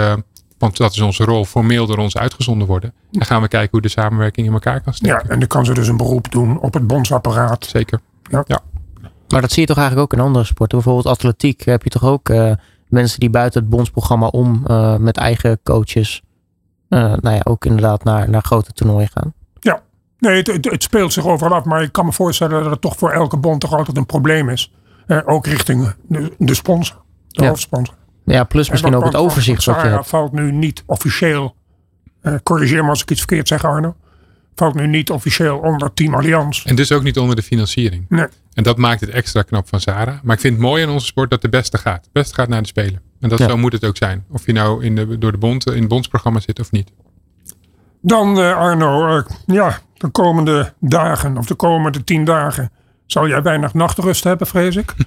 D: want dat is onze rol, formeel door ons uitgezonden worden. Dan gaan we kijken hoe de samenwerking in elkaar kan steken.
C: Ja, en dan kan ze dus een beroep doen op het bondsapparaat.
D: Zeker. Ja. ja.
B: Maar dat zie je toch eigenlijk ook in andere sporten. Bijvoorbeeld atletiek heb je toch ook uh, mensen die buiten het bondsprogramma om uh, met eigen coaches. Uh, nou ja, ook inderdaad naar, naar grote toernooien gaan.
C: Ja, nee, het, het, het, speelt zich overal af. Maar ik kan me voorstellen dat het toch voor elke bond toch altijd een probleem is. ook richting de, de sponsor, de ja. hoofdsponsor.
B: Ja, plus misschien ook het overzicht
C: wat je hebt. valt nu niet officieel, uh, corrigeer me als ik iets verkeerd zeg Arno, valt nu niet officieel onder Team Allianz.
D: En dus ook niet onder de financiering.
C: Nee.
D: En dat maakt het extra knap van Zara. Maar ik vind het mooi in onze sport dat de beste gaat. De beste gaat naar de Spelen. En dat
B: Ja.
D: zo moet het ook zijn. Of je nou in de, door de bond, in het bondsprogramma zit of niet.
C: Dan eh, Arno, eh, ja, de komende dagen of de komende tien dagen zal jij weinig nachtrust hebben, vrees ik.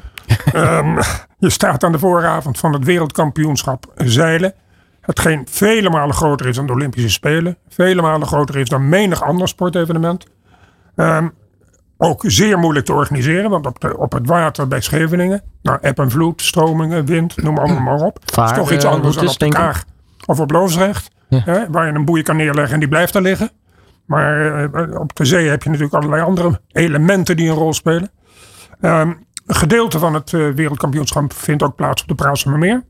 C: Ehm, je staat aan de vooravond van het wereldkampioenschap zeilen. Hetgeen vele malen groter is dan de Olympische Spelen. Vele malen groter is dan menig ander sportevenement. Ehm, ook zeer moeilijk te organiseren, want op, de, op het water bij Scheveningen, nou, eb en vloed, stromingen, wind, noem allemaal maar op. Dat is toch iets
B: Vaar, eh,
C: anders dan op de. Kaag of op Loosdrecht.
B: Ja.
C: Hè, waar je een boei kan neerleggen en die blijft daar liggen. Maar eh, op de zee heb je natuurlijk allerlei andere elementen die een rol spelen. Ehm, een gedeelte van het eh, wereldkampioenschap vindt ook plaats op de Praatsemermeer.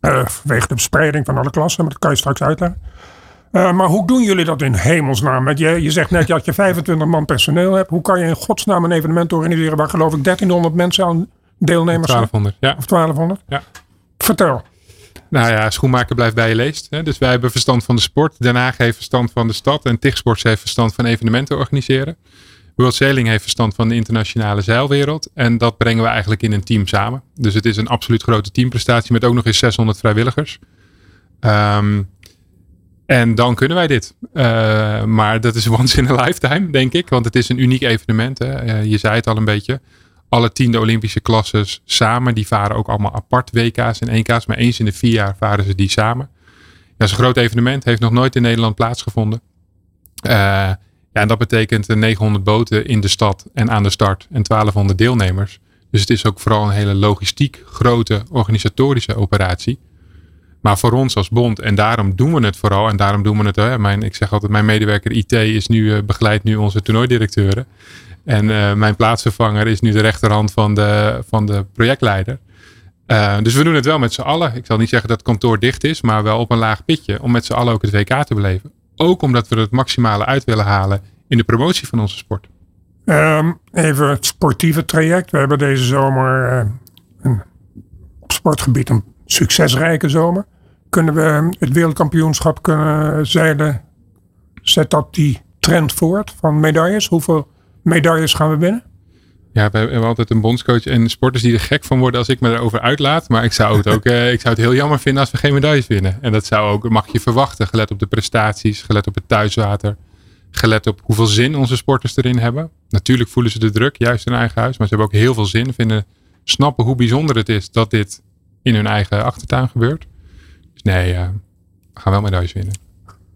C: Eh vanwege de verspreiding van alle klassen, maar dat kan je straks uitleggen. Maar hoe doen jullie dat in hemelsnaam? Je, je zegt net dat je 25 man personeel hebt. Hoe kan je in godsnaam een evenement organiseren waar geloof ik 1300 mensen aan deelnemers zijn?
D: 1200. Ja.
C: Of 1200?
D: Ja.
C: Vertel.
D: Nou ja, schoenmaker blijft bij je leest. Hè? Dus wij hebben verstand van de sport. Den Haag heeft verstand van de stad. En Tigsports heeft verstand van evenementen organiseren. World Sailing heeft verstand van de internationale zeilwereld. En dat brengen we eigenlijk in een team samen. Dus het is een absoluut grote teamprestatie met ook nog eens 600 vrijwilligers. Ehm, en dan kunnen wij dit. Eh, maar dat is once in a lifetime, denk ik. Want het is een uniek evenement. Hè. Eh, je zei het al een beetje. Alle tiende Olympische klasses samen. Die varen ook allemaal apart WK's en 1K's. Maar eens in de vier jaar varen ze die samen. Dat is een groot evenement. Heeft nog nooit in Nederland plaatsgevonden. Eh, ja, en dat betekent eh, 900 boten in de stad en aan de start. En 1200 deelnemers. Dus het is ook vooral een hele logistiek grote organisatorische operatie. Maar voor ons als bond, en daarom doen we het vooral. En daarom doen we het. Hè, mijn, ik zeg altijd, mijn medewerker IT is nu, eh, begeleidt nu onze toernooidirecteuren. En eh, mijn plaatsvervanger is nu de rechterhand van de, van de projectleider. Eh, dus we doen het wel met z'n allen. Ik zal niet zeggen dat het kantoor dicht is, maar wel op een laag pitje. Om met z'n allen ook het WK te beleven. Ook omdat we het maximale uit willen halen in de promotie van onze sport.
C: Ehm, even het sportieve traject. We hebben deze zomer eh, een, op sportgebied een succesrijke zomer. Kunnen we het wereldkampioenschap kunnen zeilen? Zet dat die trend voort van medailles? Hoeveel medailles gaan we winnen?
D: Ja, we hebben altijd een bondscoach en sporters die er gek van worden als ik me erover uitlaat. Maar ik zou het ook eh, ik zou het heel jammer vinden als we geen medailles winnen. En dat zou ook, mag je verwachten, gelet op de prestaties, gelet op het thuiswater. Gelet op hoeveel zin onze sporters erin hebben. Natuurlijk voelen ze de druk, juist in eigen huis. Maar ze hebben ook heel veel zin. Vinden, snappen hoe bijzonder het is dat dit in hun eigen achtertuin gebeurt. Dus nee, eh, we gaan wel medailles winnen.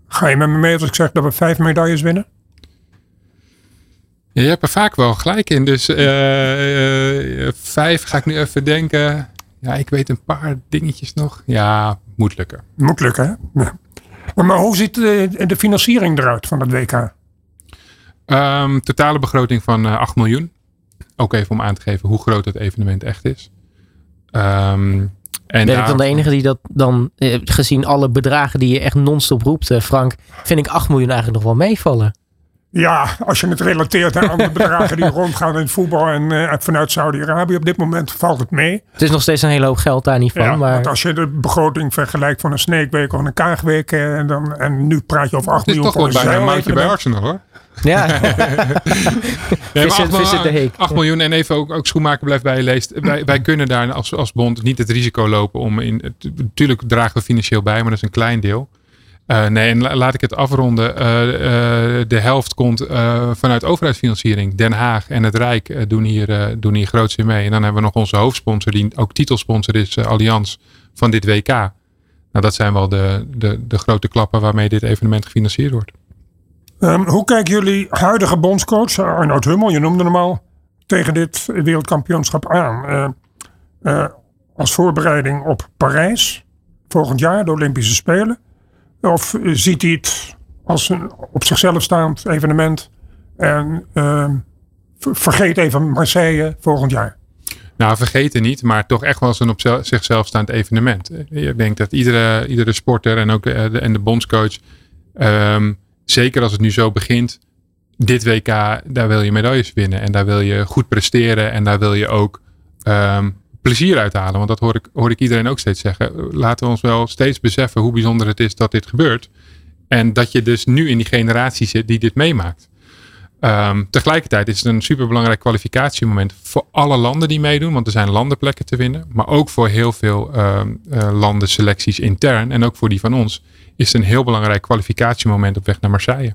C: Ga je met me mee als ik zeg dat we vijf medailles winnen?
D: Ja, je hebt er vaak wel gelijk in. Dus eh, eh, vijf ga ik nu even denken. Ja, ik weet een paar dingetjes nog. Ja, moet lukken.
C: Moet lukken, hè? Ja. Maar, hoe ziet de, de financiering eruit van het WK?
D: Ehm, totale begroting van eh 8 miljoen. Ook even om aan te geven hoe groot het evenement echt is. Ehm, en
B: Ben ik dan de enige die dat dan, eh, gezien alle bedragen die je echt non-stop roept, eh, Frank, vind ik 8 miljoen eigenlijk nog wel meevallen.
C: Ja, als je het relateert aan de bedragen die rondgaan in het voetbal en eh, vanuit Saudi-Arabië op dit moment valt het mee.
B: Het is nog steeds een hele hoop geld daar niet van.
C: Ja,
B: maar
C: Want als je de begroting vergelijkt van een sneekweek of een kaagweek eh, en, dan, en nu praat je over 8
D: Het is
C: miljoen
D: toch wel
C: voor een
D: bijna een moutje bij. Arsenal hoor.
B: ja, de heek.
D: 8 miljoen en even ook, ook schoenmaker blijft bij je leest. Wij, wij kunnen daar als, als bond niet het risico lopen om in. Natuurlijk dragen we financieel bij, maar dat is een klein deel. Eh, nee, en la- laat ik het afronden. Eh, eh, de helft komt vanuit overheidsfinanciering. Den Haag en het Rijk doen, hier, doen hier groots mee. En dan hebben we nog onze hoofdsponsor, die ook titelsponsor is, Allianz, van dit WK. Nou, dat zijn wel de, de, de grote klappen waarmee dit evenement gefinancierd wordt.
C: Ehm, hoe kijken jullie huidige bondscoach, Arnoud Hummel, je noemde hem al, tegen dit wereldkampioenschap aan? Als voorbereiding op Parijs, volgend jaar, de Olympische Spelen? Of ziet hij het als een op zichzelf staand evenement en ehm, ver- vergeet even Marseille volgend jaar?
D: Nou, vergeten niet, maar toch echt wel eens een op zel- zichzelf staand evenement. Ik denk dat iedere, iedere sporter en ook eh, de, en de bondscoach, ehm, zeker als het nu zo begint, dit WK, daar wil je medailles winnen. En daar wil je goed presteren en daar wil je ook ehm, plezier uithalen. Want dat hoor ik, hoor ik iedereen ook steeds zeggen. Laten we ons wel steeds beseffen hoe bijzonder het is dat dit gebeurt. En dat je dus nu in die generatie zit die dit meemaakt. Um, tegelijkertijd is het een superbelangrijk kwalificatiemoment voor alle landen die meedoen, want er zijn landenplekken te winnen. Maar ook voor heel veel uh, uh, landenselecties intern en ook voor die van ons is het een heel belangrijk kwalificatiemoment op weg naar Marseille.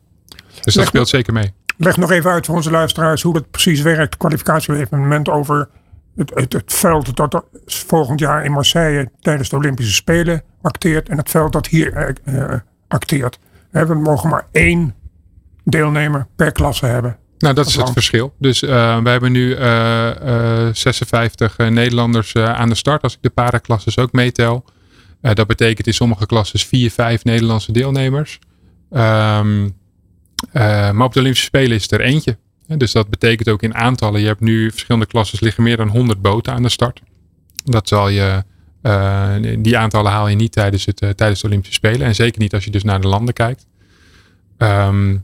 D: Dus dat speelt zeker mee.
C: Leg nog even uit voor onze luisteraars hoe dat precies werkt. Kwalificatie heeft een moment over het, het, het, veld dat volgend jaar in Marseille tijdens de Olympische Spelen acteert en het veld dat hier uh, acteert. We mogen maar één deelnemer per klasse hebben.
D: Nou, dat is het verschil. Dus uh, we hebben nu uh, 56 Nederlanders aan de start, als ik de paraklasses ook meetel. dat betekent in sommige klasses 4, 5 Nederlandse deelnemers. Um, maar op de Olympische Spelen is het er eentje. Dus dat betekent ook in aantallen. Je hebt nu verschillende klasses liggen meer dan 100 boten aan de start. Dat zal je, die aantallen haal je niet tijdens, het, tijdens de Olympische Spelen. En zeker niet als je dus naar de landen kijkt. Um,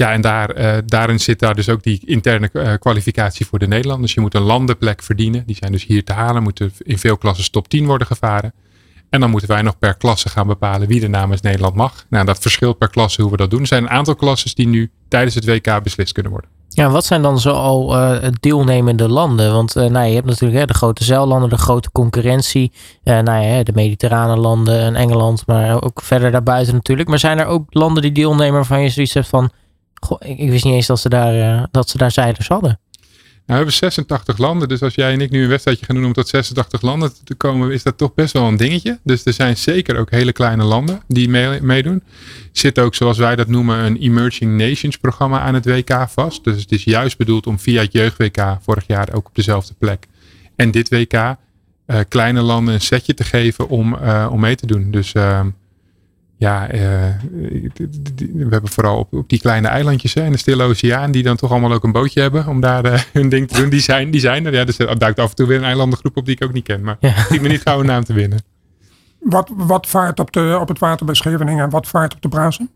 D: ja, en daar, uh, daarin zit daar dus ook die interne kwalificatie voor de Nederlanders. Je moet een landenplek verdienen. Die zijn dus hier te halen. Moeten in veel klassen top 10 worden gevaren. En dan moeten wij nog per klasse gaan bepalen wie er namens Nederland mag. Nou, dat verschilt per klasse hoe we dat doen. Er zijn een aantal klasses die nu tijdens het WK beslist kunnen worden.
B: Ja, wat zijn dan zo al uh, deelnemende landen? Want uh, nou, je hebt natuurlijk hè, de grote zeillanden, de grote concurrentie. Uh, nou ja, de mediterrane landen en Engeland, maar ook verder daarbuiten natuurlijk. Maar zijn er ook landen die deelnemen waarvan je zoiets hebt van... Goh, ik, ik, wist niet eens dat ze daar, dat ze daar zeilers hadden.
D: Nou, we hebben 86 landen. Dus als jij en ik nu een wedstrijdje gaan doen om tot 86 landen te komen, is dat toch best wel een dingetje. Dus er zijn zeker ook hele kleine landen die meedoen. Zit ook, zoals wij dat noemen, een Emerging Nations programma aan het WK vast. Dus het is juist bedoeld om via het jeugd-WK vorig jaar ook op dezelfde plek. En dit WK uh, kleine landen een setje te geven om, uh, om mee te doen. Dus uh, ja, uh, we hebben vooral op, op die kleine eilandjes hè, in de Stille Oceaan, die dan toch allemaal ook een bootje hebben om daar uh, hun ding te doen. Die zijn, die zijn er. Ja, dus er duikt af en toe weer een eilandengroep op die ik ook niet ken. Maar ja. ik me niet gauw een naam te winnen.
C: Wat, wat vaart op, de, op het water bij Scheveningen en wat vaart op de Brazen?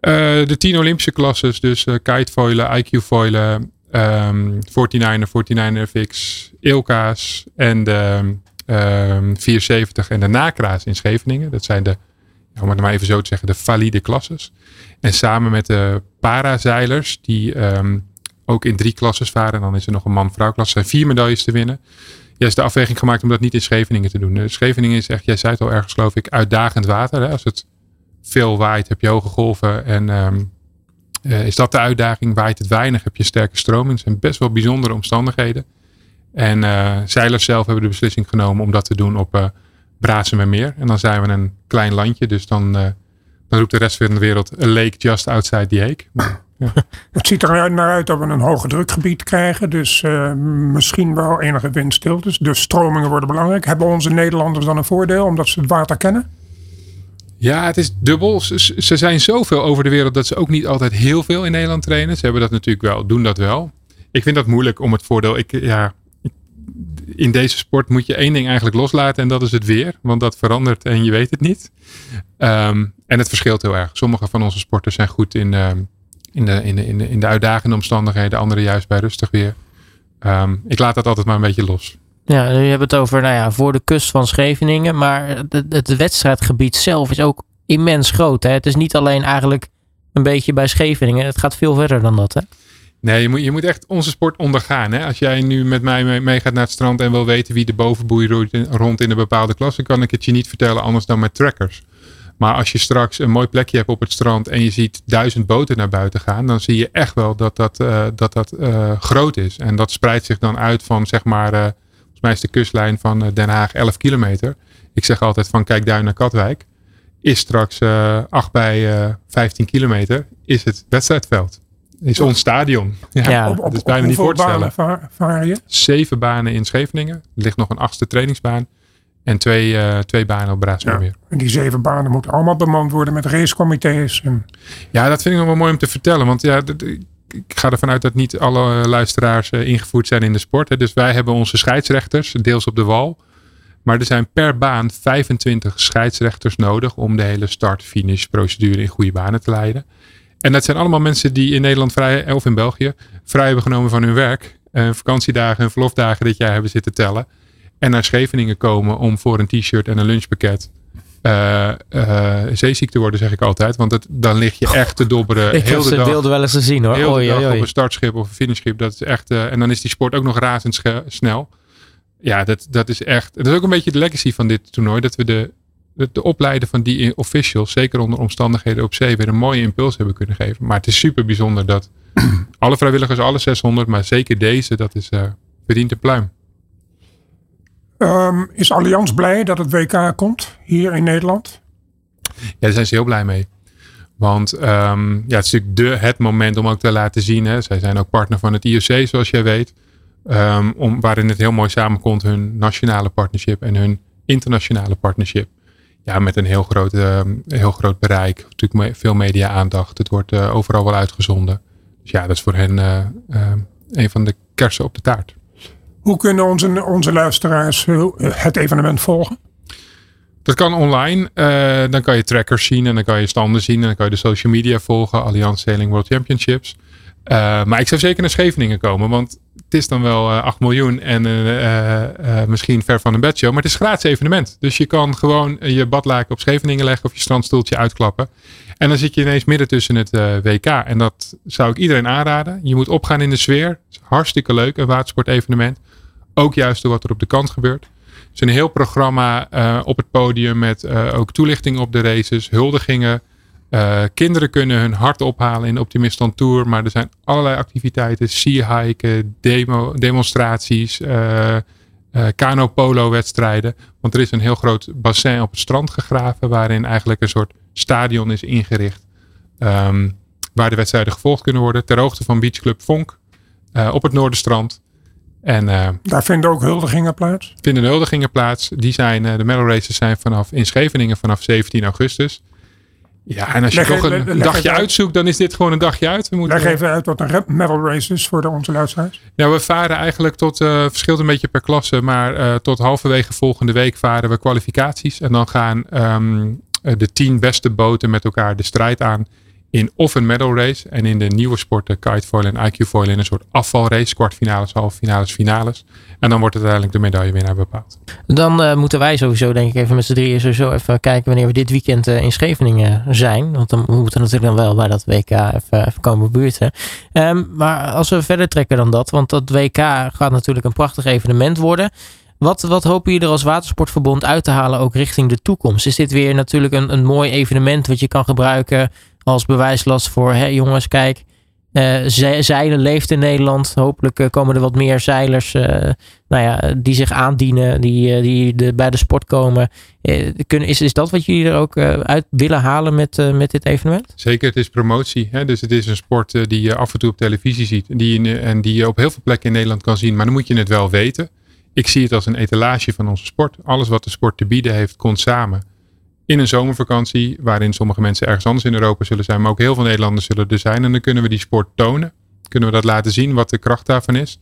D: Uh, de tien Olympische klasses, dus uh, kitefoilen, IQ-foilen, um, 49er, 49er FX, Ilka's en de um, 470 en de Nakra's in Scheveningen. Dat zijn de om het maar even zo te zeggen, de valide klasses. En samen met de parazeilers, die um, ook in drie klasses varen, en dan is er nog een man-vrouw klasse, zijn vier medailles te winnen. Ja, is de afweging gemaakt om dat niet in Scheveningen te doen. Scheveningen is echt, jij zei het al ergens geloof ik, uitdagend water. Hè? Als het veel waait, heb je hoge golven en um, uh, is dat de uitdaging. Waait het weinig, heb je sterke stroming. Het zijn best wel bijzondere omstandigheden. En uh, zeilers zelf hebben de beslissing genomen om dat te doen op uh, Brazen meer. En dan zijn we een klein landje. Dus dan, uh, dan roept de rest van de wereld a lake just outside the Hague.
C: Ja. Het ziet er naar uit dat we een hoge drukgebied krijgen. Dus uh, misschien wel enige windstiltes. Dus stromingen worden belangrijk. Hebben onze Nederlanders dan een voordeel omdat ze het water kennen?
D: Ja, het is dubbel. Ze, ze zijn zoveel over de wereld dat ze ook niet altijd heel veel in Nederland trainen. Ze hebben dat natuurlijk wel, doen dat wel. Ik vind dat moeilijk om het voordeel. Ik, ja, in deze sport moet je één ding eigenlijk loslaten en dat is het weer. Want dat verandert en je weet het niet. Um, en het verschilt heel erg. Sommige van onze sporters zijn goed in, uh, in, de, in, de, in, de, in de uitdagende omstandigheden. Andere juist bij rustig weer. Um, ik laat dat altijd maar een beetje los.
B: Ja, nu hebben het over nou ja, voor de kust van Scheveningen. Maar het, het wedstrijdgebied zelf is ook immens groot. Hè? Het is niet alleen eigenlijk een beetje bij Scheveningen. Het gaat veel verder dan dat. Hè?
D: Nee, je moet, je moet echt onze sport ondergaan. Hè? Als jij nu met mij meegaat mee naar het strand en wil weten wie de bovenboei rond in een bepaalde klasse, kan ik het je niet vertellen anders dan met trackers. Maar als je straks een mooi plekje hebt op het strand en je ziet duizend boten naar buiten gaan, dan zie je echt wel dat dat, uh, dat, dat uh, groot is. En dat spreidt zich dan uit van zeg maar, uh, volgens mij is de kustlijn van Den Haag 11 kilometer. Ik zeg altijd van kijk duin naar Katwijk. Is straks 8 bij 15 kilometer, is het wedstrijdveld is ons stadion. Ja, ja. Op, op, dat is bijna niet voor te stellen.
C: Vaar, vaar je?
D: Zeven banen in Scheveningen. Er ligt nog een achtste trainingsbaan. En twee, uh, twee banen op Braasmeer. Ja,
C: en die zeven banen moeten allemaal bemand worden met racecomité's. En...
D: Ja, dat vind ik nog wel mooi om te vertellen. Want ja, ik ga ervan uit dat niet alle luisteraars uh, ingevoerd zijn in de sport. Hè. Dus wij hebben onze scheidsrechters, deels op de wal. Maar er zijn per baan 25 scheidsrechters nodig om de hele start-finish procedure in goede banen te leiden. En dat zijn allemaal mensen die in Nederland vrij, of in België, vrij hebben genomen van hun werk. Uh, vakantiedagen en verlofdagen dit jaar hebben zitten tellen. En naar Scheveningen komen om voor een t-shirt en een lunchpakket uh, uh, zeeziekte worden, zeg ik altijd. Want het, dan lig je echt te dobberen.
B: ik heel heb de dag, wel eens hoor.
D: Heel de dag op een startschip of een finishschip. Dat is echt, uh, en dan is die sport ook nog razendsnel. Ja, dat, dat is echt. Dat is ook een beetje de legacy van dit toernooi. Dat we de, de, de opleiden van die officials, zeker onder omstandigheden op zee, weer een mooie impuls hebben kunnen geven. Maar het is super bijzonder dat alle vrijwilligers, alle 600, maar zeker deze, dat is verdient een pluim.
C: Um, is Allianz blij dat het WK komt hier in Nederland?
D: Ja, daar zijn ze heel blij mee. Want um, ja, het is natuurlijk de, het moment om ook te laten zien. Hè. Zij zijn ook partner van het IOC, zoals jij weet. Um, om, waarin het heel mooi samenkomt, hun nationale partnership en hun internationale partnership. Ja, met een heel groot, heel groot bereik. Natuurlijk veel media-aandacht. Het wordt uh, overal wel uitgezonden. Dus ja, dat is voor hen uh, uh, een van de kersen op de taart.
C: Hoe kunnen onze, onze luisteraars eh, het evenement volgen?
D: Dat kan online. Dan kan je trackers zien en dan kan je standen zien. En dan kan je de social media volgen. Allianz Sailing World Championships. Uh, maar ik zou zeker naar Scheveningen komen. Want het is dan wel uh, 8 miljoen en misschien ver van een bedshow. Maar het is een gratis evenement. Dus je kan gewoon je badlaken op Scheveningen leggen. Of je strandstoeltje uitklappen. En dan zit je ineens midden tussen het WK. En dat zou ik iedereen aanraden. Je moet opgaan in de sfeer. hartstikke leuk. Een watersportevenement. Ook juist door wat er op de kant gebeurt. Er is een heel programma op het podium met ook toelichting op de races, huldigingen. Uh, kinderen kunnen hun hart ophalen in de Optimistan Tour. Maar er zijn allerlei activiteiten. Sea hiken, demo, demonstraties, kano-polo wedstrijden. Want er is een heel groot bassin op het strand gegraven. Waarin eigenlijk een soort stadion is ingericht. Um, waar de wedstrijden gevolgd kunnen worden. Ter hoogte van Beach Club Vonk. op het Noorderstrand.
C: En, uh, Daar vinden ook huldigingen plaats?
D: Vinden huldigingen plaats. Die zijn, uh, de medal races zijn vanaf in Scheveningen vanaf 17 augustus. Ja, en als je toch een, dagje uitzoekt, dan is dit gewoon een dagje uit.
C: We moeten, leg even uit wat een medal race is voor de onze luisteraars.
D: Nou, we varen eigenlijk tot, uh, verschilt een beetje per klasse, maar tot halverwege volgende week varen we kwalificaties. En dan gaan um, de tien beste boten met elkaar de strijd aan in of een medal race. En in de nieuwe sporten kitefoil en IQ-foil in een soort afvalrace. Kwartfinales, halffinales, finales. En dan wordt uiteindelijk de medaillewinnaar bepaald.
B: Dan uh, moeten wij sowieso denk ik even met z'n drieën sowieso even kijken wanneer we dit weekend uh, in Scheveningen zijn. Want dan moeten we natuurlijk dan wel bij dat WK even, even komen buurten. Um, maar als we verder trekken dan dat. Want dat WK gaat natuurlijk een prachtig evenement worden. Wat, wat hopen jullie er als watersportverbond uit te halen ook richting de toekomst? Is dit weer natuurlijk een, een mooi evenement wat je kan gebruiken als bewijslast voor, jongens, kijk, uh, zeilen leeft in Nederland. Hopelijk uh, komen er wat meer zeilers uh, nou ja, die zich aandienen, die, die de, bij de sport komen. kunnen, is, is dat wat jullie er ook uit willen halen met, met dit evenement?
D: Zeker, het is promotie. Hè? Dus het is een sport die je af en toe op televisie ziet die en die je op heel veel plekken in Nederland kan zien. Maar dan moet je het wel weten. Ik zie het als een etalage van onze sport. Alles wat de sport te bieden heeft, komt samen in een zomervakantie, waarin sommige mensen ergens anders in Europa zullen zijn, maar ook heel veel Nederlanders zullen er zijn. En dan kunnen we die sport tonen. Kunnen we dat laten zien, wat de kracht daarvan is.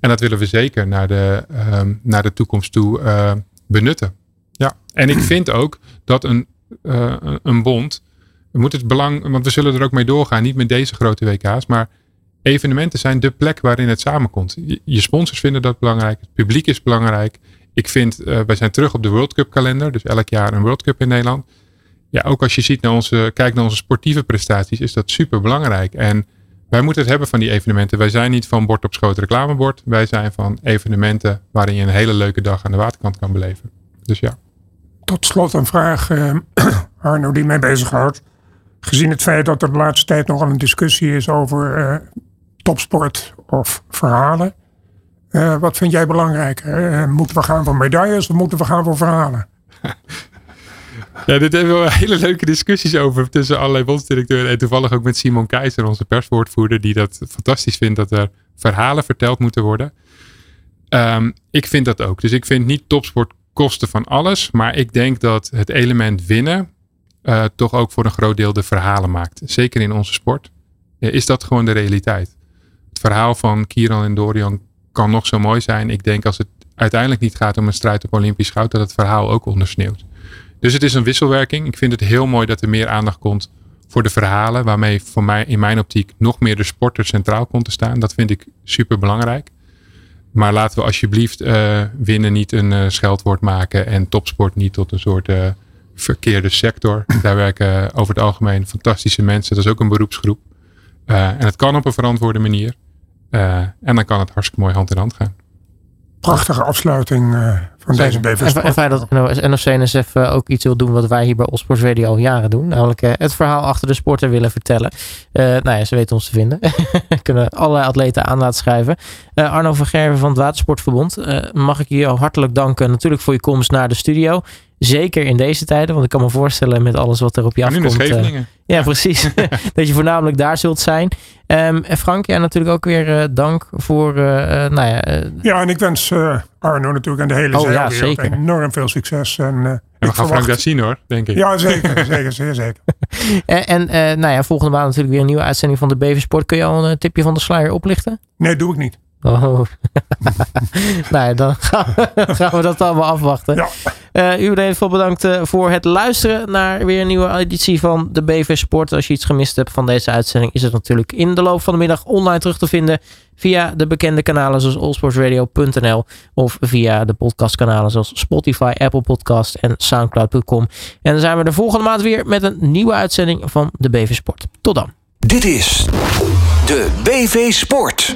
D: En dat willen we zeker naar de, uh, naar de toekomst toe uh, benutten. Ja. En ik vind ook dat een, uh, een bond, we moeten het belang, want we zullen er ook mee doorgaan, niet met deze grote WK's, maar evenementen zijn de plek waarin het samenkomt. Je sponsors vinden dat belangrijk, het publiek is belangrijk. Ik vind, uh, wij zijn terug op de World Cup kalender. Dus elk jaar een World Cup in Nederland. Ja, ook als je ziet naar onze, kijkt naar onze sportieve prestaties, is dat super belangrijk. En wij moeten het hebben van die evenementen. Wij zijn niet van bord op schoot reclamebord. Wij zijn van evenementen waarin je een hele leuke dag aan de waterkant kan beleven. Dus ja.
C: Tot slot een vraag, uh, Arno, die mij bezighoudt. Gezien het feit dat er de laatste tijd nogal een discussie is over uh, topsport of verhalen. Uh, wat vind jij belangrijker? Uh, moeten we gaan voor medailles of moeten we gaan voor verhalen?
D: Ja, dit hebben we hele leuke discussies over tussen allerlei bondsdirecteuren. En toevallig ook met Simon Keizer, onze perswoordvoerder, die dat fantastisch vindt dat er verhalen verteld moeten worden. Um, ik vind dat ook. Dus ik vind niet topsport kosten van alles. Maar ik denk dat het element winnen uh, toch ook voor een groot deel de verhalen maakt. Zeker in onze sport. is dat gewoon de realiteit. Het verhaal van Kieran en Dorian kan nog zo mooi zijn. Ik denk als het uiteindelijk niet gaat om een strijd op Olympisch goud, dat het verhaal ook ondersneeuwt. Dus het is een wisselwerking. Ik vind het heel mooi dat er meer aandacht komt voor de verhalen, waarmee voor mij in mijn optiek nog meer de sporter centraal komt te staan. Dat vind ik super belangrijk. Maar laten we alsjeblieft uh, winnen niet een uh, scheldwoord maken en topsport niet tot een soort uh, verkeerde sector. Daar werken over het algemeen fantastische mensen. Dat is ook een beroepsgroep. En het kan op een verantwoorde manier. Uh, en dan kan het hartstikke mooi hand in hand gaan.
C: Prachtige afsluiting uh, van
B: Zeker.
C: deze BV.
B: En fijn dat NOC-NSF uh, ook iets wil doen wat wij hier bij Allsports Radio al jaren doen. Namelijk uh, het verhaal achter de sporter willen vertellen. Uh, nou ja, ze weten ons te vinden. Kunnen allerlei atleten aan laten schrijven. Arno van Gerven van het Watersportverbond. mag ik je hartelijk danken natuurlijk voor je komst naar de studio. Zeker in deze tijden, want ik kan me voorstellen met alles wat er op je
D: en
B: afkomt.
D: Nu uh,
B: ja, precies. dat je voornamelijk daar zult zijn. Um, en Frank, ja, natuurlijk ook weer uh, dank voor, uh, nou ja...
C: ja, en ik wens Arno natuurlijk en de hele
B: oh, ja,
C: zeker. enorm veel succes. En,
D: en we gaan
C: verwacht...
D: Frank dat zien hoor, denk ik.
C: Ja, zeker. zeker, zeer zeker.
B: en en nou ja, volgende maand natuurlijk weer een nieuwe uitzending van de BV Sport. Kun je al een tipje van de sluier oplichten?
C: Nee, doe ik niet.
B: Oh. nou ja, dan gaan we, gaan we, dat allemaal afwachten.
C: Ja.
B: Uh, u in ieder geval bedankt uh, voor het luisteren naar weer een nieuwe editie van de BV Sport. Als je iets gemist hebt van deze uitzending, is het natuurlijk in de loop van de middag online terug te vinden. Via de bekende kanalen zoals allsportsradio.nl of via de podcastkanalen zoals Spotify, Apple Podcast en Soundcloud.com. En dan zijn we de volgende maand weer met een nieuwe uitzending van de BV Sport. Tot dan.
A: Dit is de BV Sport.